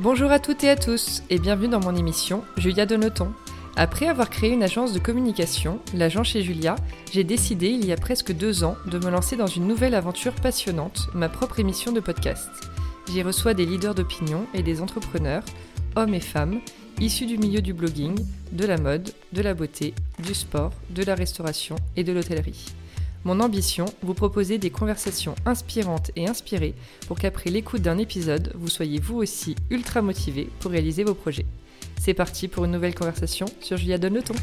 Bonjour à toutes et à tous et bienvenue dans mon émission Julia de Noton. Après avoir créé une agence de communication, l'agent chez Julia, j'ai décidé il y a presque deux ans de me lancer dans une nouvelle aventure passionnante, ma propre émission de podcast. J'y reçois des leaders d'opinion et des entrepreneurs, hommes et femmes, issus du milieu du blogging, de la mode, de la beauté, du sport, de la restauration et de l'hôtellerie. Mon ambition, vous proposer des conversations inspirantes et inspirées pour qu'après l'écoute d'un épisode, vous soyez vous aussi ultra motivé pour réaliser vos projets. C'est parti pour une nouvelle conversation sur Julia Donne le ton.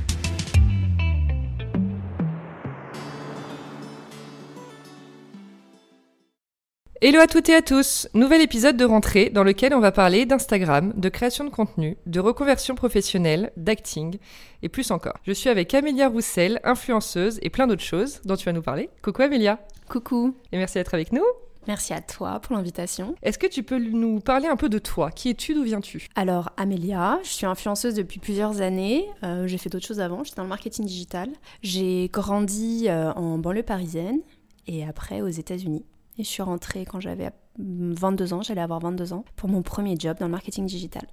Hello à toutes et à tous Nouvel épisode de rentrée dans lequel on va parler d'Instagram, de création de contenu, de reconversion professionnelle, d'acting et plus encore. Je suis avec Amélia Roussel, influenceuse et plein d'autres choses dont tu vas nous parler. Coucou Amélia Coucou Et merci d'être avec nous Merci à toi pour l'invitation. Est-ce que tu peux nous parler un peu de toi? Qui es-tu? D'où viens-tu? Alors, Amélia, je suis influenceuse depuis plusieurs années. Euh, j'ai fait d'autres choses avant. J'étais dans le marketing digital. J'ai grandi euh, en banlieue parisienne et après aux États-Unis. Et je suis rentrée quand j'avais 22 ans, j'allais avoir 22 ans, pour mon premier job dans le marketing digital.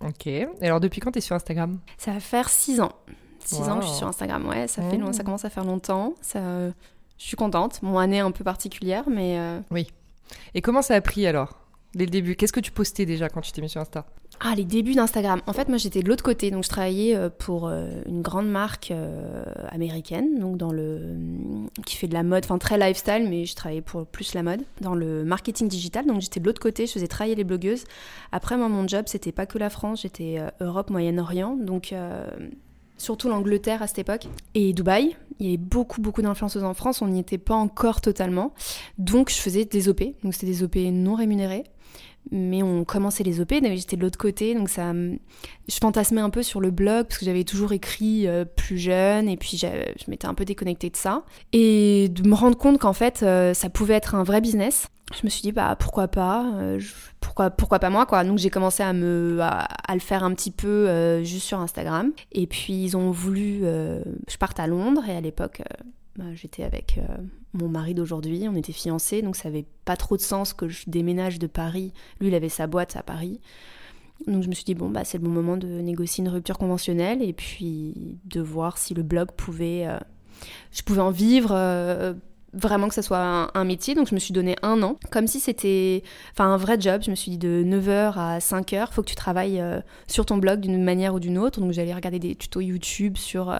Ok. Et alors, depuis quand tu es sur Instagram? Ça va faire 6 ans. 6 ans que je suis sur Instagram, ouais, ça, fait, ça mmh. commence à faire longtemps. Ça, je suis contente. Mon année un peu particulière, mais. Euh, oui. Et comment ça a pris alors? Dès le début Qu'est-ce que tu postais déjà quand tu t'es mis sur Insta? Ah, les débuts d'Instagram. En fait, moi j'étais de l'autre côté. Donc je travaillais euh, pour euh, une grande marque américaine, donc dans le. qui fait de la mode, enfin très lifestyle, mais je travaillais pour plus la mode, dans le marketing digital. Donc j'étais de l'autre côté, je faisais travailler les blogueuses. Après, moi, mon job, c'était pas que la France, j'étais Europe, Moyen-Orient. Donc surtout l'Angleterre à cette époque, et Dubaï. Il y avait beaucoup, beaucoup d'influenceuses en France, on n'y était pas encore totalement. Donc je faisais des OP, donc c'était des OP non rémunérés. Mais on commençait les OP, j'étais de l'autre côté, donc ça, je fantasmais un peu sur le blog parce que j'avais toujours écrit euh, plus jeune et puis je m'étais un peu déconnectée de ça. Et de me rendre compte qu'en fait euh, ça pouvait être un vrai business je me suis dit bah pourquoi pas euh, pourquoi pourquoi pas moi quoi donc j'ai commencé à me à, le faire un petit peu juste sur Instagram et puis ils ont voulu je parte à Londres et à l'époque bah, j'étais avec mon mari d'aujourd'hui on était fiancés donc ça avait pas trop de sens que je déménage de Paris. Lui il avait sa boîte à Paris. Donc je me suis dit bon bah c'est le bon moment de négocier une rupture conventionnelle et puis de voir si le blog pouvait je pouvais en vivre vraiment que ça soit un, métier. Donc je me suis donné un an, comme si c'était enfin un vrai job. Je me suis dit de 9h à 5h, faut que tu travailles euh, sur ton blog d'une manière ou d'une autre. Donc j'allais regarder des tutos YouTube sur euh,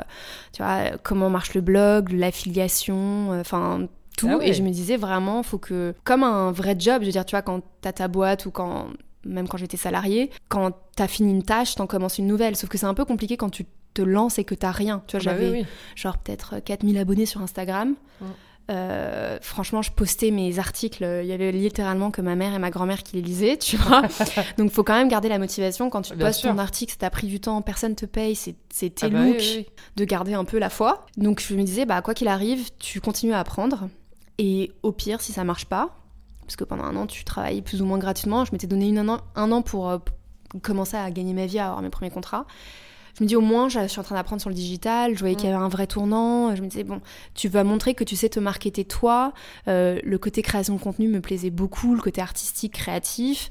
tu vois, comment marche le blog, l'affiliation, euh, enfin tout. Ah et je me disais vraiment, faut que, comme un vrai job, je veux dire, tu vois, quand t'as ta boîte ou quand même quand j'étais salariée, quand t'as fini une tâche, t'en commences une nouvelle. Sauf que c'est un peu compliqué quand tu te lances et que t'as rien. Tu vois, ah bah j'avais genre peut-être 4000 abonnés sur Instagram. Euh, franchement, je postais mes articles. Il y avait littéralement que ma mère et ma grand-mère qui les lisaient, tu vois. Donc, faut quand même garder la motivation quand tu postes ton article. Ça t'a pris du temps, personne te paye, c'est tes ah bah looks, de garder un peu la foi. Donc, je me disais, bah quoi qu'il arrive, tu continues à apprendre. Et au pire, si ça marche pas, parce que pendant un an, tu travailles plus ou moins gratuitement. Je m'étais donné une, un, an, un an pour euh, commencer à gagner ma vie, à avoir mes premiers contrats je me dis au moins, je suis en train d'apprendre sur le digital, je voyais qu'il y avait un vrai tournant, je me disais, bon, tu vas montrer que tu sais te marketer toi, euh, le côté création de contenu me plaisait beaucoup, le côté artistique, créatif.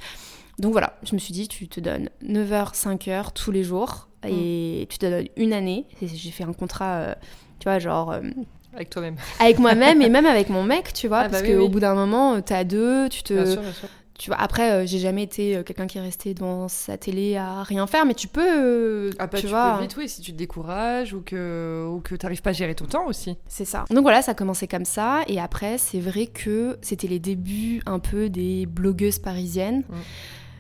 Donc voilà, je me suis dit, tu te donnes 9h, 5h tous les jours, et mm. tu te donnes une année. J'ai fait un contrat, euh, tu vois, genre... Euh, avec toi-même. Avec moi-même et même avec mon mec, tu vois, ah parce bah qu'au bout d'un moment, t'es à deux, tu te, bien sûr, bien sûr tu vois, après, euh, j'ai jamais été euh, quelqu'un qui est resté devant sa télé à rien faire, mais tu peux. Euh, ah bah, tu, vois, peux vite, oui, si tu te décourages ou que, ou que tu n'arrives pas à gérer ton temps aussi. C'est ça. Donc voilà, ça a commencé comme ça. Et après, c'est vrai que c'était les débuts un peu des blogueuses parisiennes. Mm.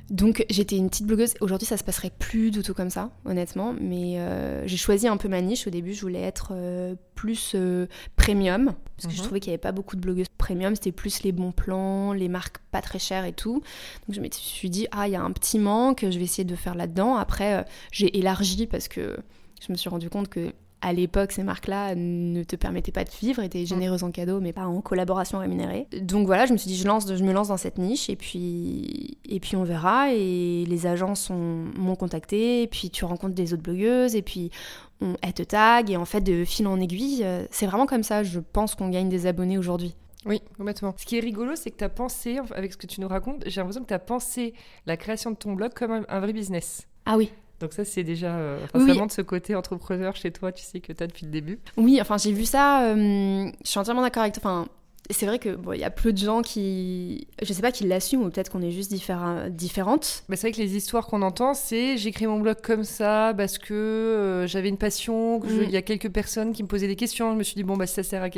Donc j'étais une petite blogueuse. Aujourd'hui, ça se passerait plus du tout comme ça, honnêtement. Mais euh, j'ai choisi un peu ma niche. Au début, je voulais être euh, plus euh, premium parce que je mhm. trouvais qu'il n'y avait pas beaucoup de blogueuses premium. C'était plus les bons plans, les marques pas très chères et tout. Donc je me suis dit ah il y a un petit manque. Je vais essayer de faire là-dedans. Après, j'ai élargi parce que je me suis rendu compte que à l'époque, ces marques-là ne te permettaient pas de vivre, étaient mm. généreuses en cadeau, mais pas en collaboration rémunérée. Donc voilà, je me suis dit, je, lance, je me lance dans cette niche, et puis, et puis on verra. Et les agences m'ont contacté, et puis tu rencontres des autres blogueuses, et puis on, elles te tag, et en fait, de fil en aiguille, euh, c'est vraiment comme ça, je pense qu'on gagne des abonnés aujourd'hui. Oui, complètement. Ce qui est rigolo, c'est que tu as pensé, avec ce que tu nous racontes, j'ai l'impression que tu as pensé la création de ton blog comme un, un vrai business. Ah oui. Donc ça, c'est déjà euh, Oui. vraiment de ce côté entrepreneur chez toi, tu sais que tu as depuis le début. Oui, enfin j'ai vu ça, euh, je suis entièrement d'accord avec toi. Enfin, c'est vrai que bon, il y a peu de gens qui, je sais pas, qui l'assument ou peut-être qu'on est juste diffé- différentes. Bah, c'est vrai que les histoires qu'on entend, c'est créé mon blog comme ça parce que euh, j'avais une passion, Mm. il y a quelques personnes qui me posaient des questions. Je me suis dit, bon, bah, ça sert à, à-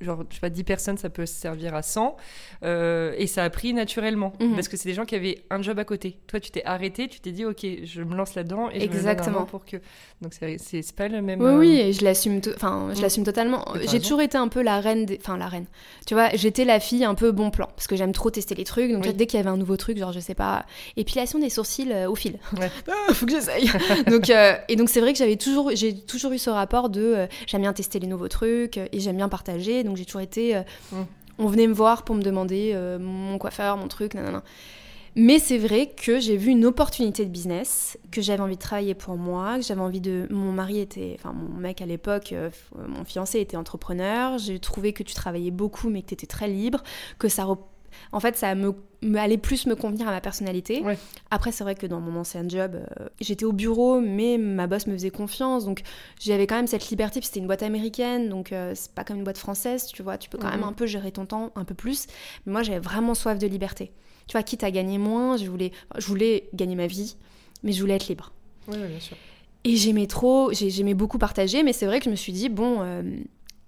genre, je sais pas, 10 personnes, ça peut servir à 100. Euh, et ça a pris naturellement Mhm. parce que c'est des gens qui avaient un job à côté. Toi, tu t'es arrêté, tu t'es dit, ok, je me lance là-dedans et je me Exactement. pour que. Donc c'est pas le même. Oui, euh, oui, et je l'assume, enfin, je Mm. l'assume totalement. J'ai toujours été un peu la reine, des... enfin la reine. Tu vois, j'étais la fille un peu bon plan parce que j'aime trop tester les trucs. Donc Oui. dès qu'il y avait un nouveau truc, genre je sais pas, épilation des sourcils euh, au fil. Ouais. Ah, faut que j'essaye. donc et donc c'est vrai que j'avais toujours, j'ai toujours eu ce rapport de j'aime bien tester les nouveaux trucs et j'aime bien partager. Donc j'ai toujours été, euh, Mm. on venait me voir pour me demander euh, mon coiffeur, mon truc, nanana. Mais c'est vrai que j'ai vu une opportunité de business, que j'avais envie de travailler pour moi, que j'avais envie de... Mon mari était... Enfin, mon mec à l'époque, euh, mon fiancé était entrepreneur. J'ai trouvé que tu travaillais beaucoup, mais que tu étais très libre, que ça... rep- En fait, ça me, me- allait plus me convenir à ma personnalité. Ouais. Après, c'est vrai que dans mon ancien job, euh, j'étais au bureau, mais ma boss me faisait confiance. Donc, j'avais quand même cette liberté. Puis c'était une boîte américaine, donc euh, c'est pas comme une boîte française, tu vois. Tu peux quand Mhm. même un peu gérer ton temps un peu plus. Mais moi, j'avais vraiment soif de liberté. Tu vois, quitte à gagner moins, je voulais, je voulais gagner ma vie, mais je voulais être libre. Ouais, bien sûr. Et j'aimais trop, j'ai- j'aimais beaucoup partager, mais c'est vrai que je me suis dit, bon, euh,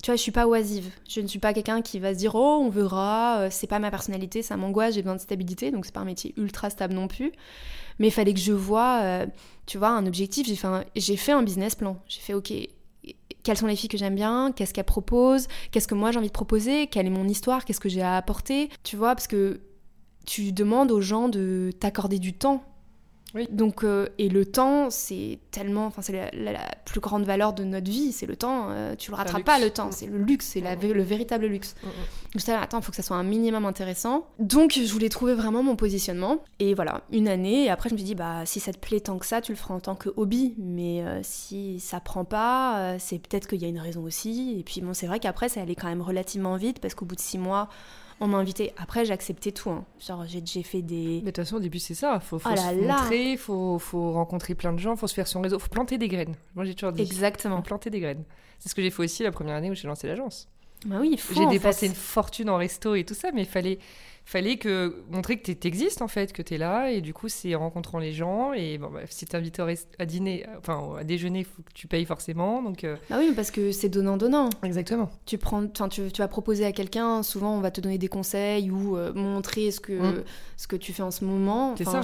tu vois, je suis pas oisive. Je ne suis pas quelqu'un qui va se dire, oh, on verra, euh, c'est pas ma personnalité, ça m'angoisse, j'ai besoin de stabilité, donc c'est pas un métier ultra stable non plus. Mais il fallait que je vois, euh, tu vois, un objectif. J'ai fait un, j'ai fait un business plan. J'ai fait, ok, quelles sont les filles que j'aime bien, qu'est-ce qu'elles proposent, qu'est-ce que moi j'ai envie de proposer, quelle est mon histoire, qu'est-ce que j'ai à apporter, tu vois, parce que tu demandes aux gens de t'accorder du temps. Oui. Donc, euh, et le temps, c'est tellement, enfin, c'est la, la- la plus grande valeur de notre vie, c'est le temps. euh, tu le rattrapes pas, le temps, Mm. c'est le luxe, c'est Mm. le véritable luxe. Mm, mm. Je disais, attends, il faut que ça soit un minimum intéressant. Donc, je voulais trouver vraiment mon positionnement. Et voilà, une année. Et après, je me suis dit, bah, si ça te plaît tant que ça, tu le feras en tant que hobby. Mais euh, si ça prend pas, euh, c'est peut-être qu'il y a une raison aussi. Et puis, bon, c'est vrai qu'après, ça allait quand même relativement vite parce qu'au bout de six mois, on m'a invité. Après, j'ai accepté tout. hein. Genre, j'ai fait des. Mais de toute façon, au début, c'est ça. Faut, faut Oh se là là. montrer, faut, faut rencontrer plein de gens, faut se faire son réseau, faut planter des graines. Moi, j'ai toujours dit. Exactement. Faut planter des graines. C'est ce que j'ai fait aussi la première année où j'ai lancé l'agence. Bah oui, il faut. J'ai en dépensé fait. une fortune en resto et tout ça, mais il fallait, fallait que montrer que tu existes en fait, que tu es là. Et du coup, c'est en rencontrant les gens. Et bon, bah, si tu invité à dîner, enfin à déjeuner, faut que tu payes forcément. Donc, euh, Bah oui, parce que c'est donnant-donnant. Exactement. tu prends enfin tu, tu vas proposer à quelqu'un souvent on va te donner des conseils ou euh, montrer ce que Mm. ce que tu fais en ce moment C'est ça.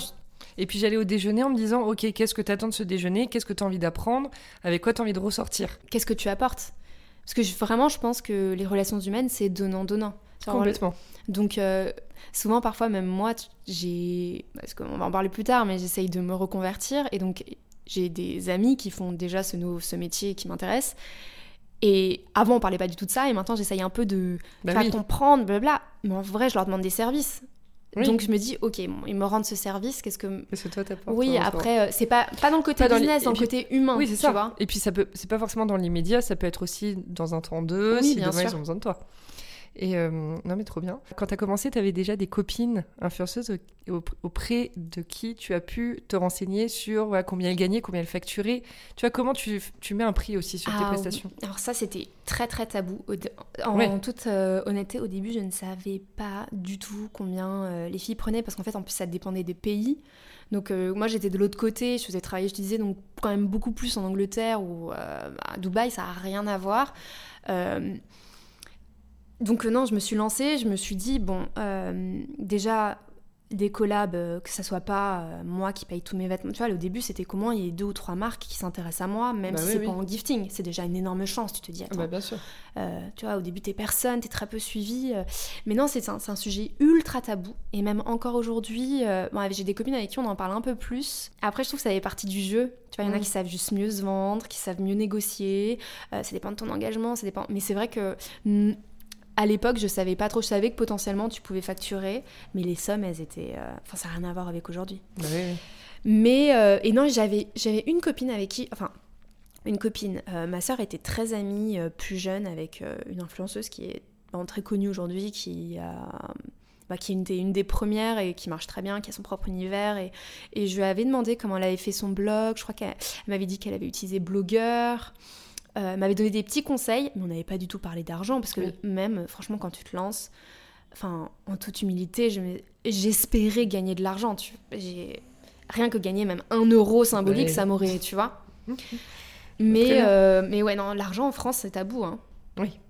Et puis j'allais au déjeuner en me disant, ok, qu'est-ce que tu attends de ce déjeuner Qu'est-ce que tu as envie d'apprendre Avec quoi tu as envie de ressortir? Qu'est-ce que tu apportes? Parce que je- vraiment je pense que les relations humaines c'est donnant donnant Genre, Complètement. donc euh, souvent parfois même moi j'ai parce qu'on va en parler plus tard mais j'essaye de me reconvertir et donc j'ai des amis qui font déjà ce nouveau ce métier qui m'intéresse et avant on parlait pas du tout de ça et maintenant j'essaye un peu de Bah faire oui. comprendre blabla mais en vrai je leur demande des services Oui. donc je me dis ok bon, ils me rendent ce service qu'est-ce que Parce que toi, t'apportes. Oui, ton- après, euh, c'est pas, pas dans le côté dans business, dans le côté humain. Oui, c'est tu ça. vois. Et puis ça peut, c'est pas forcément dans l'immédiat, ça peut être aussi dans un temps d'eux, Oui, si bien demain sûr. ils ont besoin de toi. Et euh, non mais trop bien. Quand tu as commencé, tu avais déjà des copines influenceuses au- au- auprès de qui tu as pu te renseigner sur combien elles gagnaient, combien elles facturaient. Tu vois comment tu, tu mets un prix aussi sur tes Ah, prestations. oui. Alors ça, c'était très très tabou. En toute euh, honnêteté, au début, je ne savais pas du tout combien euh, les filles prenaient, parce qu'en fait, en plus, ça dépendait des pays. Donc moi, j'étais de l'autre côté, je faisais travailler, je te disais, donc quand même beaucoup plus en Angleterre ou à Dubaï, ça n'a rien à voir. Donc non, je me suis lancée, je me suis dit, bon, euh, déjà, des collabs, euh, que ça soit pas euh, moi qui paye tous mes vêtements. Tu vois, au début, c'était comment il y a deux ou trois marques qui s'intéressent à moi, même Bah si oui, c'est oui. pas en gifting. C'est déjà une énorme chance, tu te dis, attends, bah, bien sûr. euh, tu vois, au début, t'es personne, t'es très peu suivi. Mais non, c'est un, sujet ultra tabou. Et même encore aujourd'hui, bon, j'ai des copines avec qui on en parle un peu plus. Après, je trouve que ça fait partie du jeu. Tu vois, il y en a Mm. qui savent juste mieux se vendre, qui savent mieux négocier. Ça dépend de ton engagement, ça dépend. Mais c'est vrai que. À l'époque, je savais pas trop. Je savais que potentiellement tu pouvais facturer, mais les sommes, elles étaient. euh, Enfin, ça n'a rien à voir avec aujourd'hui. Oui, oui. Mais euh, et non, j'avais j'avais une copine avec qui, enfin une copine. euh, ma sœur était très amie plus jeune avec une influenceuse qui est très connue aujourd'hui, qui a bah, qui était une des premières et qui marche très bien, qui a son propre univers. Et, et je lui avais demandé comment elle avait fait son blog. Je crois qu'elle m'avait dit qu'elle avait utilisé Blogueur. Euh, m'avait donné des petits conseils, mais on n'avait pas du tout parlé d'argent parce que même, franchement, quand tu te lances, enfin, en toute humilité, j'espérais gagner de l'argent. Tu... Rien que gagner même un euro symbolique, ça m'aurait, tu vois. mais, euh, mais ouais, non, l'argent en France, c'est tabou. Hein. Oui.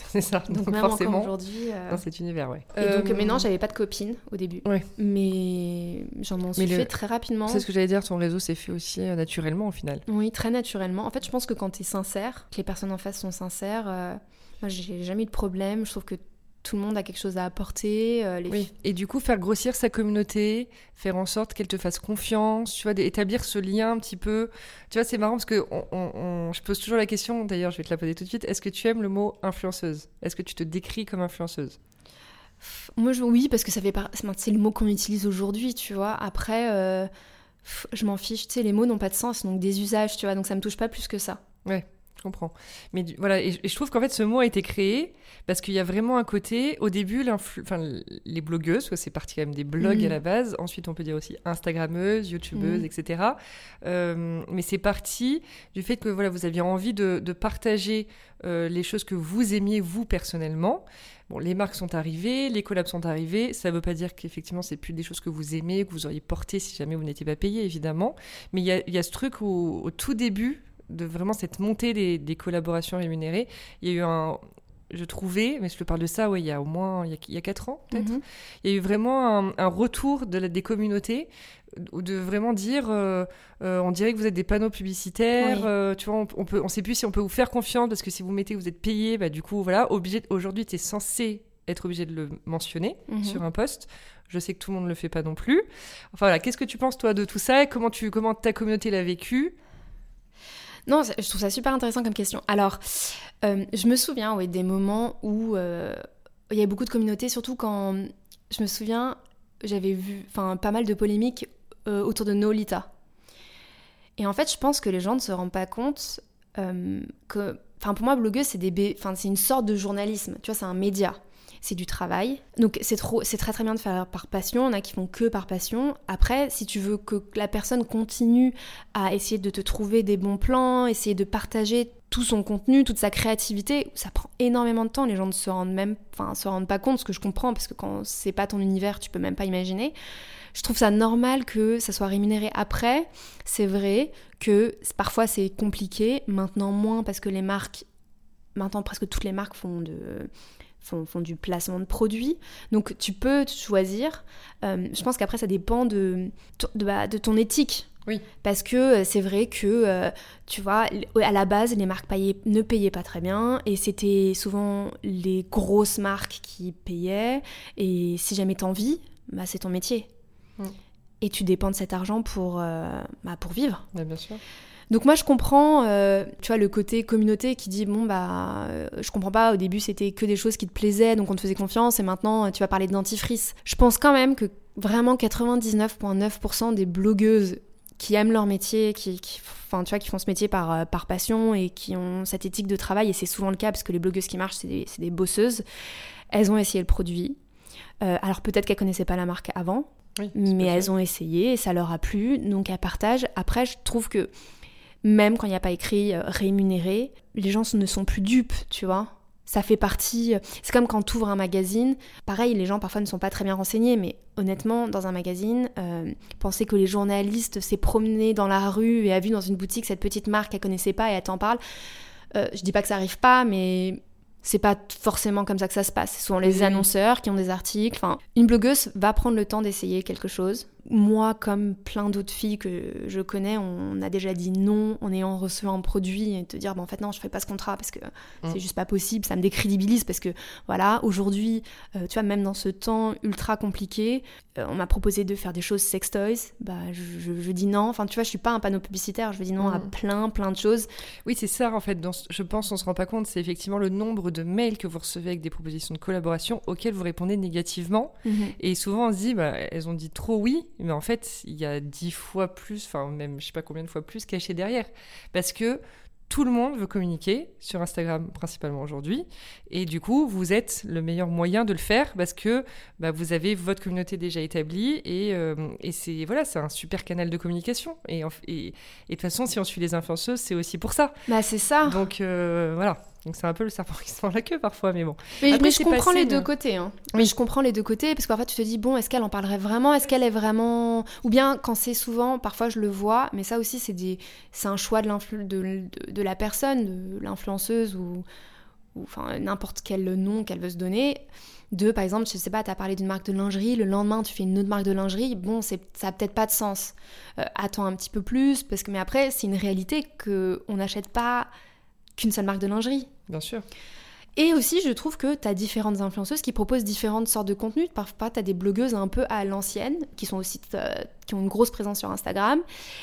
C'est ça. Donc, donc forcément, aujourd'hui. Euh, dans cet univers, ouais. Et donc, mais non, j'avais pas de copine au début. Ouais. Mais j'en ai fait très rapidement. C'est ce que j'allais dire, ton réseau s'est fait aussi euh, naturellement au final. Oui, très naturellement. En fait, je pense que quand tu es sincère, que les personnes en face sont sincères, euh, moi, j'ai jamais eu de problème. Je trouve que tout le monde a quelque chose à apporter. Euh, oui. Et du coup, faire grossir sa communauté, faire en sorte qu'elle te fasse confiance, tu vois, d'établir ce lien un petit peu. Tu vois, c'est marrant parce que je pose toujours la question, d'ailleurs, je vais te la poser tout de suite. Est-ce que tu aimes le mot influenceuse? Est-ce que tu te décris comme influenceuse? Moi, je, oui, parce que ça fait c'est le mot qu'on utilise aujourd'hui, tu vois. Après, euh, je m'en fiche. Tu sais, les mots n'ont pas de sens, donc des usages, tu vois. Donc ça me touche pas plus que ça. Ouais. Je comprends. Mais voilà, et, je trouve qu'en fait, ce mot a été créé parce qu'il y a vraiment un côté, au début, les blogueuses, c'est parti quand même des blogs à mm. la base, ensuite on peut dire aussi Instagrammeuses, YouTubeuses, mm. etc. Euh, mais c'est parti du fait que voilà, vous aviez envie de, partager euh, les choses que vous aimiez, vous, personnellement. Bon, les marques sont arrivées, les collabs sont arrivés. Ça ne veut pas dire qu'effectivement, c'est plus des choses que vous aimez, que vous auriez portées si jamais vous n'étiez pas payé, évidemment. Mais il y, y a, ce truc où, au tout début, de vraiment cette montée des, collaborations rémunérées. Il y a eu un, je trouvais, mais je te parle de ça, ouais, il y a au moins il y a, quatre ans peut-être, mhm. il y a eu vraiment un, retour de la, des communautés de vraiment dire, euh, euh, on dirait que vous êtes des panneaux publicitaires, euh, tu vois, on, peut, on sait plus si on peut vous faire confiance parce que si vous mettez que vous êtes payé, bah du coup voilà, obligé aujourd'hui tu es censé être obligé de le mentionner mhm. sur un poste. Je sais que tout le monde ne le fait pas non plus. Enfin voilà, qu'est-ce que tu penses toi de tout ça Comment tu comment ta communauté l'a vécu? Non, je trouve ça super intéressant comme question. Alors, euh, je me souviens des moments où euh, il y avait beaucoup de communautés, surtout quand je me souviens, j'avais vu pas mal de polémiques euh, autour de Nolita. Et en fait, je pense que les gens ne se rendent pas compte que. Enfin, pour moi, blogueuse, c'est c'est une sorte de journalisme. Tu vois, c'est un média c'est du travail. Donc c'est trop, c'est très très bien de faire par passion. On a qui font que par passion. Après, si tu veux que la personne continue à essayer de te trouver des bons plans, essayer de partager tout son contenu, toute sa créativité, ça prend énormément de temps. Les gens ne se rendent même, enfin, se rendent pas compte, ce que je comprends, parce que quand c'est pas ton univers, tu peux même pas imaginer. Je trouve ça normal que ça soit rémunéré après. C'est vrai que parfois c'est compliqué, maintenant moins parce que les marques, maintenant presque toutes les marques font de font, du placement de produits. Donc tu peux choisir. Euh, je pense qu'après ça dépend de, de, bah, de, ton éthique. Oui. Parce que euh, c'est vrai que, euh, tu vois, à la base, les marques ne payaient pas très bien et c'était souvent les grosses marques qui payaient. Et si jamais t'en vis, bah, c'est ton métier. Mm. Et tu dépends de cet argent pour, bah, pour vivre. bien sûr. Donc moi je comprends, euh, tu vois, le côté communauté qui dit bon bah euh, je comprends pas, au début c'était que des choses qui te plaisaient donc on te faisait confiance et maintenant tu vas parler de dentifrice. Je pense quand même que vraiment 99,9% des blogueuses qui aiment leur métier, qui, enfin, tu vois, qui font ce métier par, euh, par passion et qui ont cette éthique de travail, et c'est souvent le cas parce que les blogueuses qui marchent, c'est des, des, bosseuses, elles ont essayé le produit. alors peut-être qu'elles connaissaient pas la marque avant, mais elles ont essayé et ça leur a plu, donc elles partagent. Après, je trouve que même quand il n'y a pas écrit euh, rémunéré, les gens ne sont plus dupes, tu vois. Ça fait partie. Euh, c'est comme quand tu ouvres un magazine. Pareil, les gens parfois ne sont pas très bien renseignés, mais honnêtement, dans un magazine, euh, penser que les journalistes s'est promené dans la rue et a vu dans une boutique cette petite marque qu'elle connaissait pas et elle t'en parle. je dis pas que ça arrive pas, mais c'est pas forcément comme ça que ça se passe. Ce sont les annonceurs qui ont des articles. Enfin, une blogueuse va prendre le temps d'essayer quelque chose, moi, comme plein d'autres filles que je connais, on a déjà dit non en ayant reçu un produit et te dire, bon, en fait, non, je fais pas ce contrat parce que mm. c'est juste pas possible, ça me décrédibilise parce que, voilà, aujourd'hui, euh, tu vois, même dans ce temps ultra compliqué, euh, on m'a proposé de faire des choses sex toys, bah, je, dis non. Enfin, tu vois, je suis pas un panneau publicitaire, je dis non à mm. plein, plein de choses. Oui, c'est ça, en fait, je pense, on se rend pas compte, c'est effectivement le nombre de mails que vous recevez avec des propositions de collaboration auxquelles vous répondez négativement. Mm-hmm. Et souvent, on se dit, bah, elles ont dit trop oui mais en fait, il y a dix fois plus, enfin même je sais pas combien de fois plus caché derrière. Parce que tout le monde veut communiquer sur Instagram principalement aujourd'hui. Et du coup, vous êtes le meilleur moyen de le faire parce que bah, vous avez votre communauté déjà établie et, euh, et c'est voilà, c'est un super canal de communication. Et, et, de toute façon, si on suit les influenceuses, c'est aussi pour ça. Bah, c'est ça. Donc euh, voilà. Donc c'est un peu le serpent qui se mord la queue parfois, mais bon. Mais, je comprends les deux côtés. Hein. Mais je comprends les deux côtés parce que parfois tu te dis bon, est-ce qu'elle en parlerait vraiment? Est-ce qu'elle est vraiment? Ou bien quand c'est souvent, parfois je le vois, mais ça aussi c'est des, c'est un choix de, de, de, la personne, de l'influenceuse ou, ou enfin n'importe quel nom qu'elle veut se donner. De, par exemple, je sais pas, tu as parlé d'une marque de lingerie, le lendemain tu fais une autre marque de lingerie, bon, ça a peut-être pas de sens. Euh, attends un petit peu plus, parce que, mais après, c'est une réalité qu'on n'achète pas qu'une seule marque de lingerie. Bien sûr. Et aussi, je trouve que tu as différentes influenceuses qui proposent différentes sortes de contenus. Parfois, tu as des blogueuses un peu à l'ancienne, qui sont aussi euh, qui ont une grosse présence sur Instagram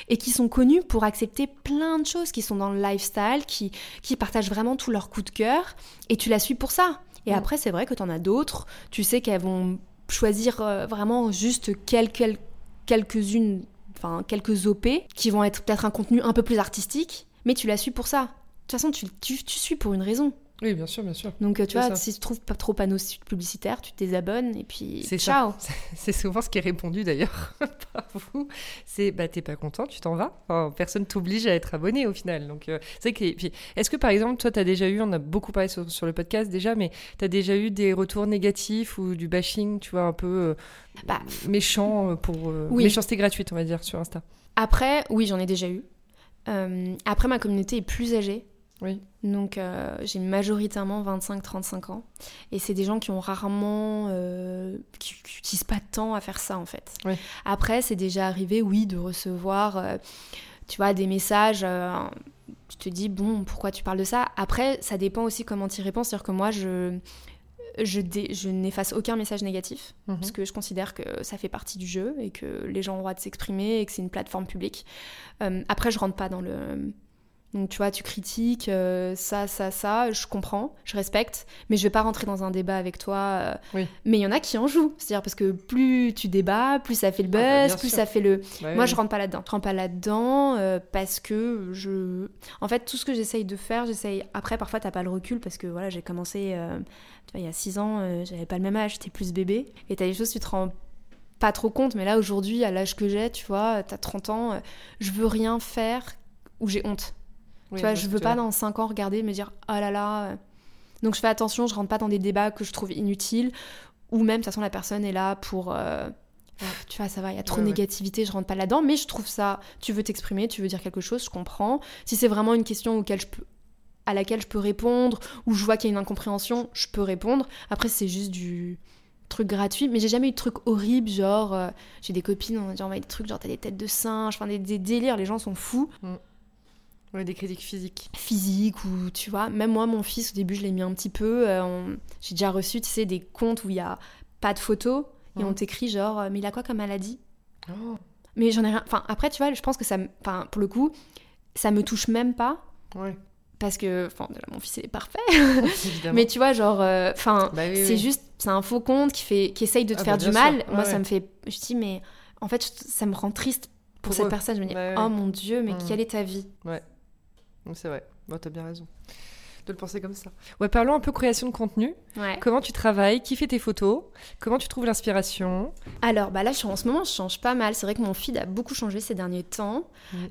et qui sont connues pour accepter plein de choses, qui sont dans le lifestyle, qui, qui partagent vraiment tout leur coup de cœur. Et tu la suis pour ça. Et mm. après, c'est vrai que tu en as d'autres. Tu sais qu'elles vont choisir euh, vraiment juste quelques, quelques-unes, enfin quelques OP, qui vont être peut-être un contenu un peu plus artistique, mais tu la suis pour ça. De toute façon, tu, tu, tu suis pour une raison. Oui, bien sûr, bien sûr. Donc, euh, tu vois, si tu trouves pas trop panneaux publicitaires, tu te désabonnes et puis ciao. C'est souvent ce qui est répondu d'ailleurs par vous. C'est bah t'es pas content, tu t'en vas. Enfin, personne t'oblige à être abonné au final. Donc, euh, c'est que. Est-ce que par exemple, toi, tu as déjà eu, on a beaucoup parlé sur, le podcast déjà, mais tu as déjà eu des retours négatifs ou du bashing, tu vois, un peu euh, bah, méchant pour. Méchanceté gratuite, on va dire, sur Insta? Après, oui, j'en ai déjà eu. après, ma communauté est plus âgée. Oui. Donc euh, j'ai majoritairement 25-35 ans. Et c'est des gens qui ont rarement... Euh, qui n'utilisent pas de temps à faire ça en fait. Après, c'est déjà arrivé, oui, de recevoir, euh, tu vois, des messages... tu te dis, bon, pourquoi tu parles de ça? Après, ça dépend aussi comment tu y réponds. C'est-à-dire que moi, je... Je, je n'efface aucun message négatif mhm. parce que je considère que ça fait partie du jeu et que les gens ont le droit de s'exprimer et que c'est une plateforme publique. après, je rentre pas dans le donc tu vois, tu critiques euh, ça, ça, ça, je comprends, je respecte, mais je vais pas rentrer dans un débat avec toi. Euh. Mais il y en a qui en jouent, c'est-à-dire parce que plus tu débats, plus ça fait le ah, bah, buzz, plus ça fait le. Moi, je rentre pas là-dedans. Je rentre pas là-dedans euh, parce que je. En fait, tout ce que j'essaye de faire, j'essaye. Après, parfois, t'as pas le recul parce que voilà, j'ai commencé. Tu vois, il y a 6 ans, j'avais pas le même âge, j'étais plus bébé, et t'as des choses, tu te rends pas trop compte, mais là aujourd'hui, à l'âge que j'ai, tu vois, t'as 30 ans, je veux rien faire où j'ai honte tu vois, je veux pas dans 5 ans regarder et me dire oh là là. Euh. Donc je fais attention, je rentre pas dans des débats que je trouve inutiles ou même de toute façon la personne est là pour euh, tu vois, ça va, il y a trop de négativité, je rentre pas là-dedans, mais je trouve ça, tu veux t'exprimer, tu veux dire quelque chose, je comprends. Si c'est vraiment une question auquel je peux, à laquelle je peux répondre, ou je vois qu'il y a une incompréhension, je peux répondre. Après, c'est juste du truc gratuit, mais j'ai jamais eu de trucs horribles, genre, euh, j'ai des copines, on a déjà envoyé des trucs, genre t'as des têtes de singe, enfin des, délires, les gens sont fous. Mm des critiques physiques. Physiques ou tu vois, même moi, mon fils, au début, je l'ai mis un petit peu. Euh, j'ai déjà reçu, tu sais, des comptes où il y a pas de photos et on t'écrit genre, euh, mais il a quoi comme maladie? Oh. Mais j'en ai rien. Enfin, après, tu vois, je pense que ça. Enfin, pour le coup, ça me touche même pas. Ouais. Parce que, enfin, mon fils est parfait. mais tu vois, genre, euh, enfin, bah c'est juste, c'est un faux compte qui fait, qui essaye de te ah, faire bah, du mal. Moi, ça me fait, je dis, mais en fait, ça me rend triste pour, cette personne. Je me dis, oh mon dieu, mais mmh. quelle est ta vie? Ouais. C'est vrai, bon, t'as bien raison. De le penser comme ça. Ouais, parlons un peu création de contenu. Comment tu travailles Qui fait tes photos Comment tu trouves l'inspiration? Alors, bah là, en ce moment, je change pas mal. C'est vrai que mon feed a beaucoup changé ces derniers temps.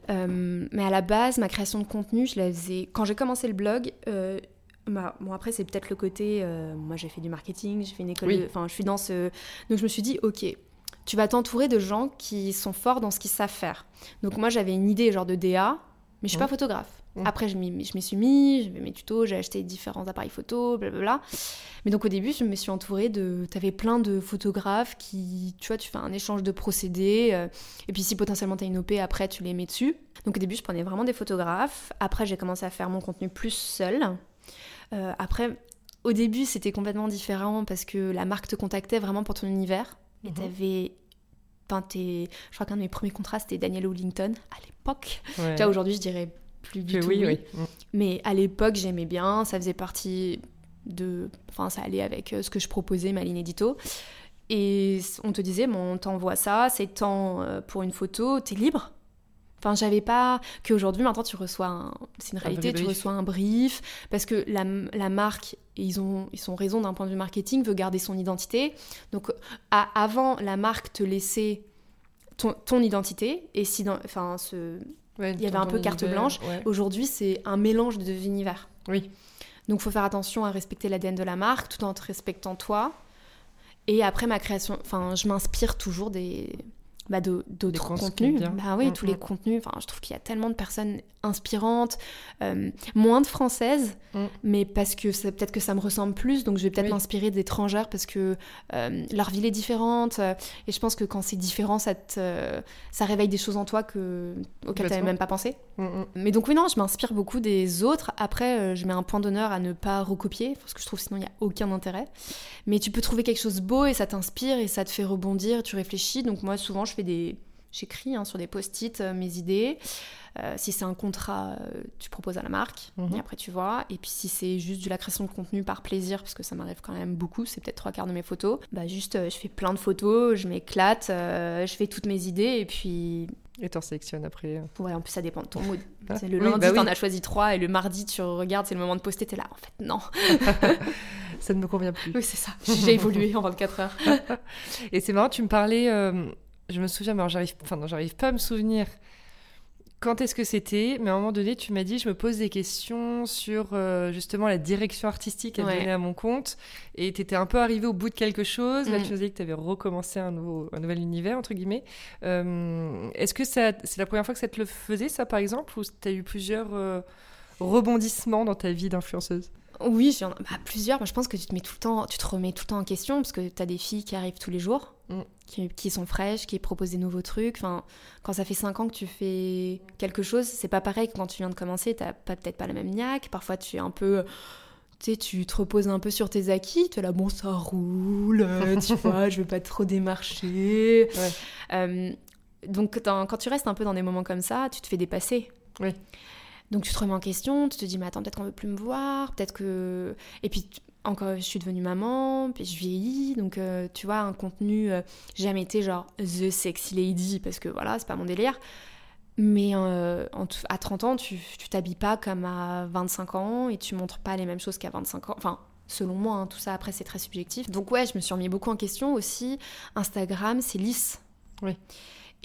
Euh, mais à la base, ma création de contenu, je la faisais... Quand j'ai commencé le blog... Euh, bah, bon après c'est peut-être le côté euh, moi j'ai fait du marketing j'ai fait une école enfin je suis dans ce donc je me suis dit ok tu vas t'entourer de gens qui sont forts dans ce qu'ils savent faire. Donc moi j'avais une idée genre de DA mais je suis pas photographe Mm. Après, je m'y suis mis, j'ai mes tutos, j'ai acheté différents appareils photo, blablabla. Mais donc au début, je me suis entourée de. Tu avais plein de photographes qui, tu vois, tu fais un échange de procédés. Euh, et puis si potentiellement tu as une OP, après tu les mets dessus. Donc au début, je prenais vraiment des photographes. Après, j'ai commencé à faire mon contenu plus seul. Euh, après, au début, c'était complètement différent parce que la marque te contactait vraiment pour ton univers. Et mhm. t'avais Enfin, je crois qu'un de mes premiers contrats, c'était Daniel Wellington à l'époque. Ouais. aujourd'hui, je dirais plus du tout. Oui, oui. Mais à l'époque, j'aimais bien, ça faisait partie de. Enfin, ça allait avec euh, ce que je proposais, ma ligne édito. Et on te disait, bon, on t'envoie ça, c'est temps euh, pour une photo, t'es libre. Enfin, j'avais pas qu'aujourd'hui, maintenant, tu reçois un... C'est une Un réalité, tu brief. reçois un brief, parce que la, la marque, ils ont, ils ont raison d'un point de vue marketing, veut garder son identité. Donc, à- avant, la marque te laissait ton, ton identité, et si dans... Enfin, ce... Ouais, Il y avait un peu carte blanche. ouais. Aujourd'hui, c'est un mélange de deux univers. Oui. Donc, faut faire attention à respecter l'ADN de la marque tout en te respectant toi. Et après, ma création, enfin, je m'inspire toujours des. Bah, de- d'autres Des contenus. Bah oui, Mm, tous les mm. contenus. Enfin, je trouve qu'il y a tellement de personnes inspirantes, euh, moins de françaises, Mm. mais parce que c'est- peut-être que ça me ressemble plus, donc je vais peut-être Oui. m'inspirer d'étrangères parce que euh, leur ville est différente. euh, et je pense que quand c'est différent, ça, te- ça réveille des choses en toi que, auxquelles tu n'avais même pas pensé. Mm, mm. Mais donc oui, non, je m'inspire beaucoup des autres. Après, je mets un point d'honneur à ne pas recopier, parce que je trouve sinon il n'y a aucun intérêt. Mais tu peux trouver quelque chose de beau et ça t'inspire et ça te fait rebondir, tu réfléchis. Donc moi, souvent, je fais des... J'écris hein, sur des post-it euh, mes idées. Euh, si c'est un contrat, euh, tu proposes à la marque, Mhm. et après tu vois. Et puis si c'est juste de la création de contenu par plaisir, parce que ça m'arrive quand même beaucoup, c'est peut-être trois quarts de mes photos, bah juste je fais plein de photos, je m'éclate, je fais toutes mes idées, et puis Et t'en sélectionnes après. Ouais, en plus ça dépend de ton mood. Ah, le oui, lundi, bah oui. t'en as choisi trois, et le mardi, tu regardes, c'est le moment de poster, t'es là. En fait, non. Ça ne me convient plus. Oui, c'est ça. J'ai évolué en 24 heures. Et c'est marrant, tu me parlais, euh, je me souviens, mais alors j'arrive, enfin non, j'arrive pas à me souvenir quand est-ce que c'était, mais à un moment donné, tu m'as dit, je me pose des questions sur euh, justement la direction artistique à Ouais. donner à mon compte, et tu étais un peu arrivé au bout de quelque chose. Là, Mm. tu nous as dit que tu avais recommencé un, nouveau, un nouvel univers, entre guillemets. Euh, est-ce que ça, c'est la première fois que ça te le faisait, ça, par exemple, ou tu as eu plusieurs euh, rebondissements dans ta vie d'influenceuse? Oui, j'en- bah, plusieurs. Moi, je pense que tu te, mets tout le temps, tu te remets tout le temps en question, parce que t'as des filles qui arrivent tous les jours, Mm. qui, qui sont fraîches, qui proposent des nouveaux trucs. Enfin, quand ça fait 5 ans que tu fais quelque chose, c'est pas pareil que quand tu viens de commencer, t'as pas- peut-être pas la même niaque. Parfois, tu es un peu... Tu sais, tu te reposes un peu sur tes acquis, tu es là, bon, ça roule, tu vois, je vais pas trop démarcher. Ouais. Euh, donc, quand tu restes un peu dans des moments comme ça, tu te fais dépasser. Oui. Donc, tu te remets en question, tu te dis, mais attends, peut-être qu'on veut plus me voir, peut-être que. Et puis, encore, je suis devenue maman, puis je vieillis, donc euh, tu vois, un contenu, euh, j'ai jamais été genre The Sexy Lady, parce que voilà, c'est pas mon délire. Mais euh, à 30 ans, tu tu t'habilles pas comme à 25 ans et tu montres pas les mêmes choses qu'à 25 ans. Enfin, selon moi, hein, tout ça après c'est très subjectif. Donc ouais, je me suis remis beaucoup en question aussi. Instagram, c'est lisse. Oui.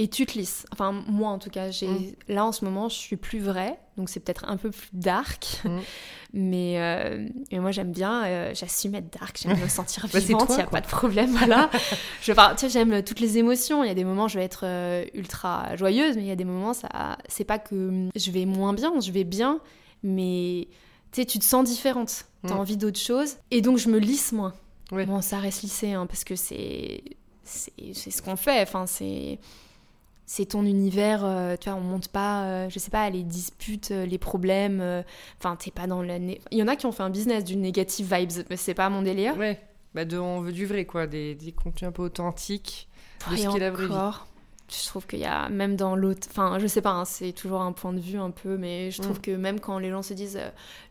Et tu te lisses. Enfin, moi en tout cas, j'ai Mm. là en ce moment, je suis plus vraie, donc c'est peut-être un peu plus dark. Mm. Mais, euh, mais moi j'aime bien, euh, j'assume être dark, j'aime me sentir Bah, vivante, il n'y a quoi. pas de problème, voilà. je, enfin, tu sais, j'aime toutes les émotions, il y a des moments je vais être euh, ultra joyeuse, mais il y a des moments, ça, c'est pas que je vais moins bien, je vais bien, mais tu sais, tu te sens différente, t'as Mm. envie d'autre chose, et donc je me lisse moins. Bon, ça reste lissé, hein, parce que c'est, c'est, c'est ce qu'on fait, enfin c'est c'est ton univers, euh, tu vois, on monte pas, euh, je sais pas, les disputes, euh, les problèmes, euh, enfin, t'es pas dans la... né- Il y en a qui ont fait un business du negative vibes, mais c'est pas mon délire. Ouais, bah de, on veut du vrai, quoi, des, des contenus un peu authentiques. de Et ce qu'est la vraie vie. je trouve qu'il y a, même dans l'autre... Enfin, je sais pas, hein, c'est toujours un point de vue un peu, mais je trouve Mm. que même quand les gens se disent,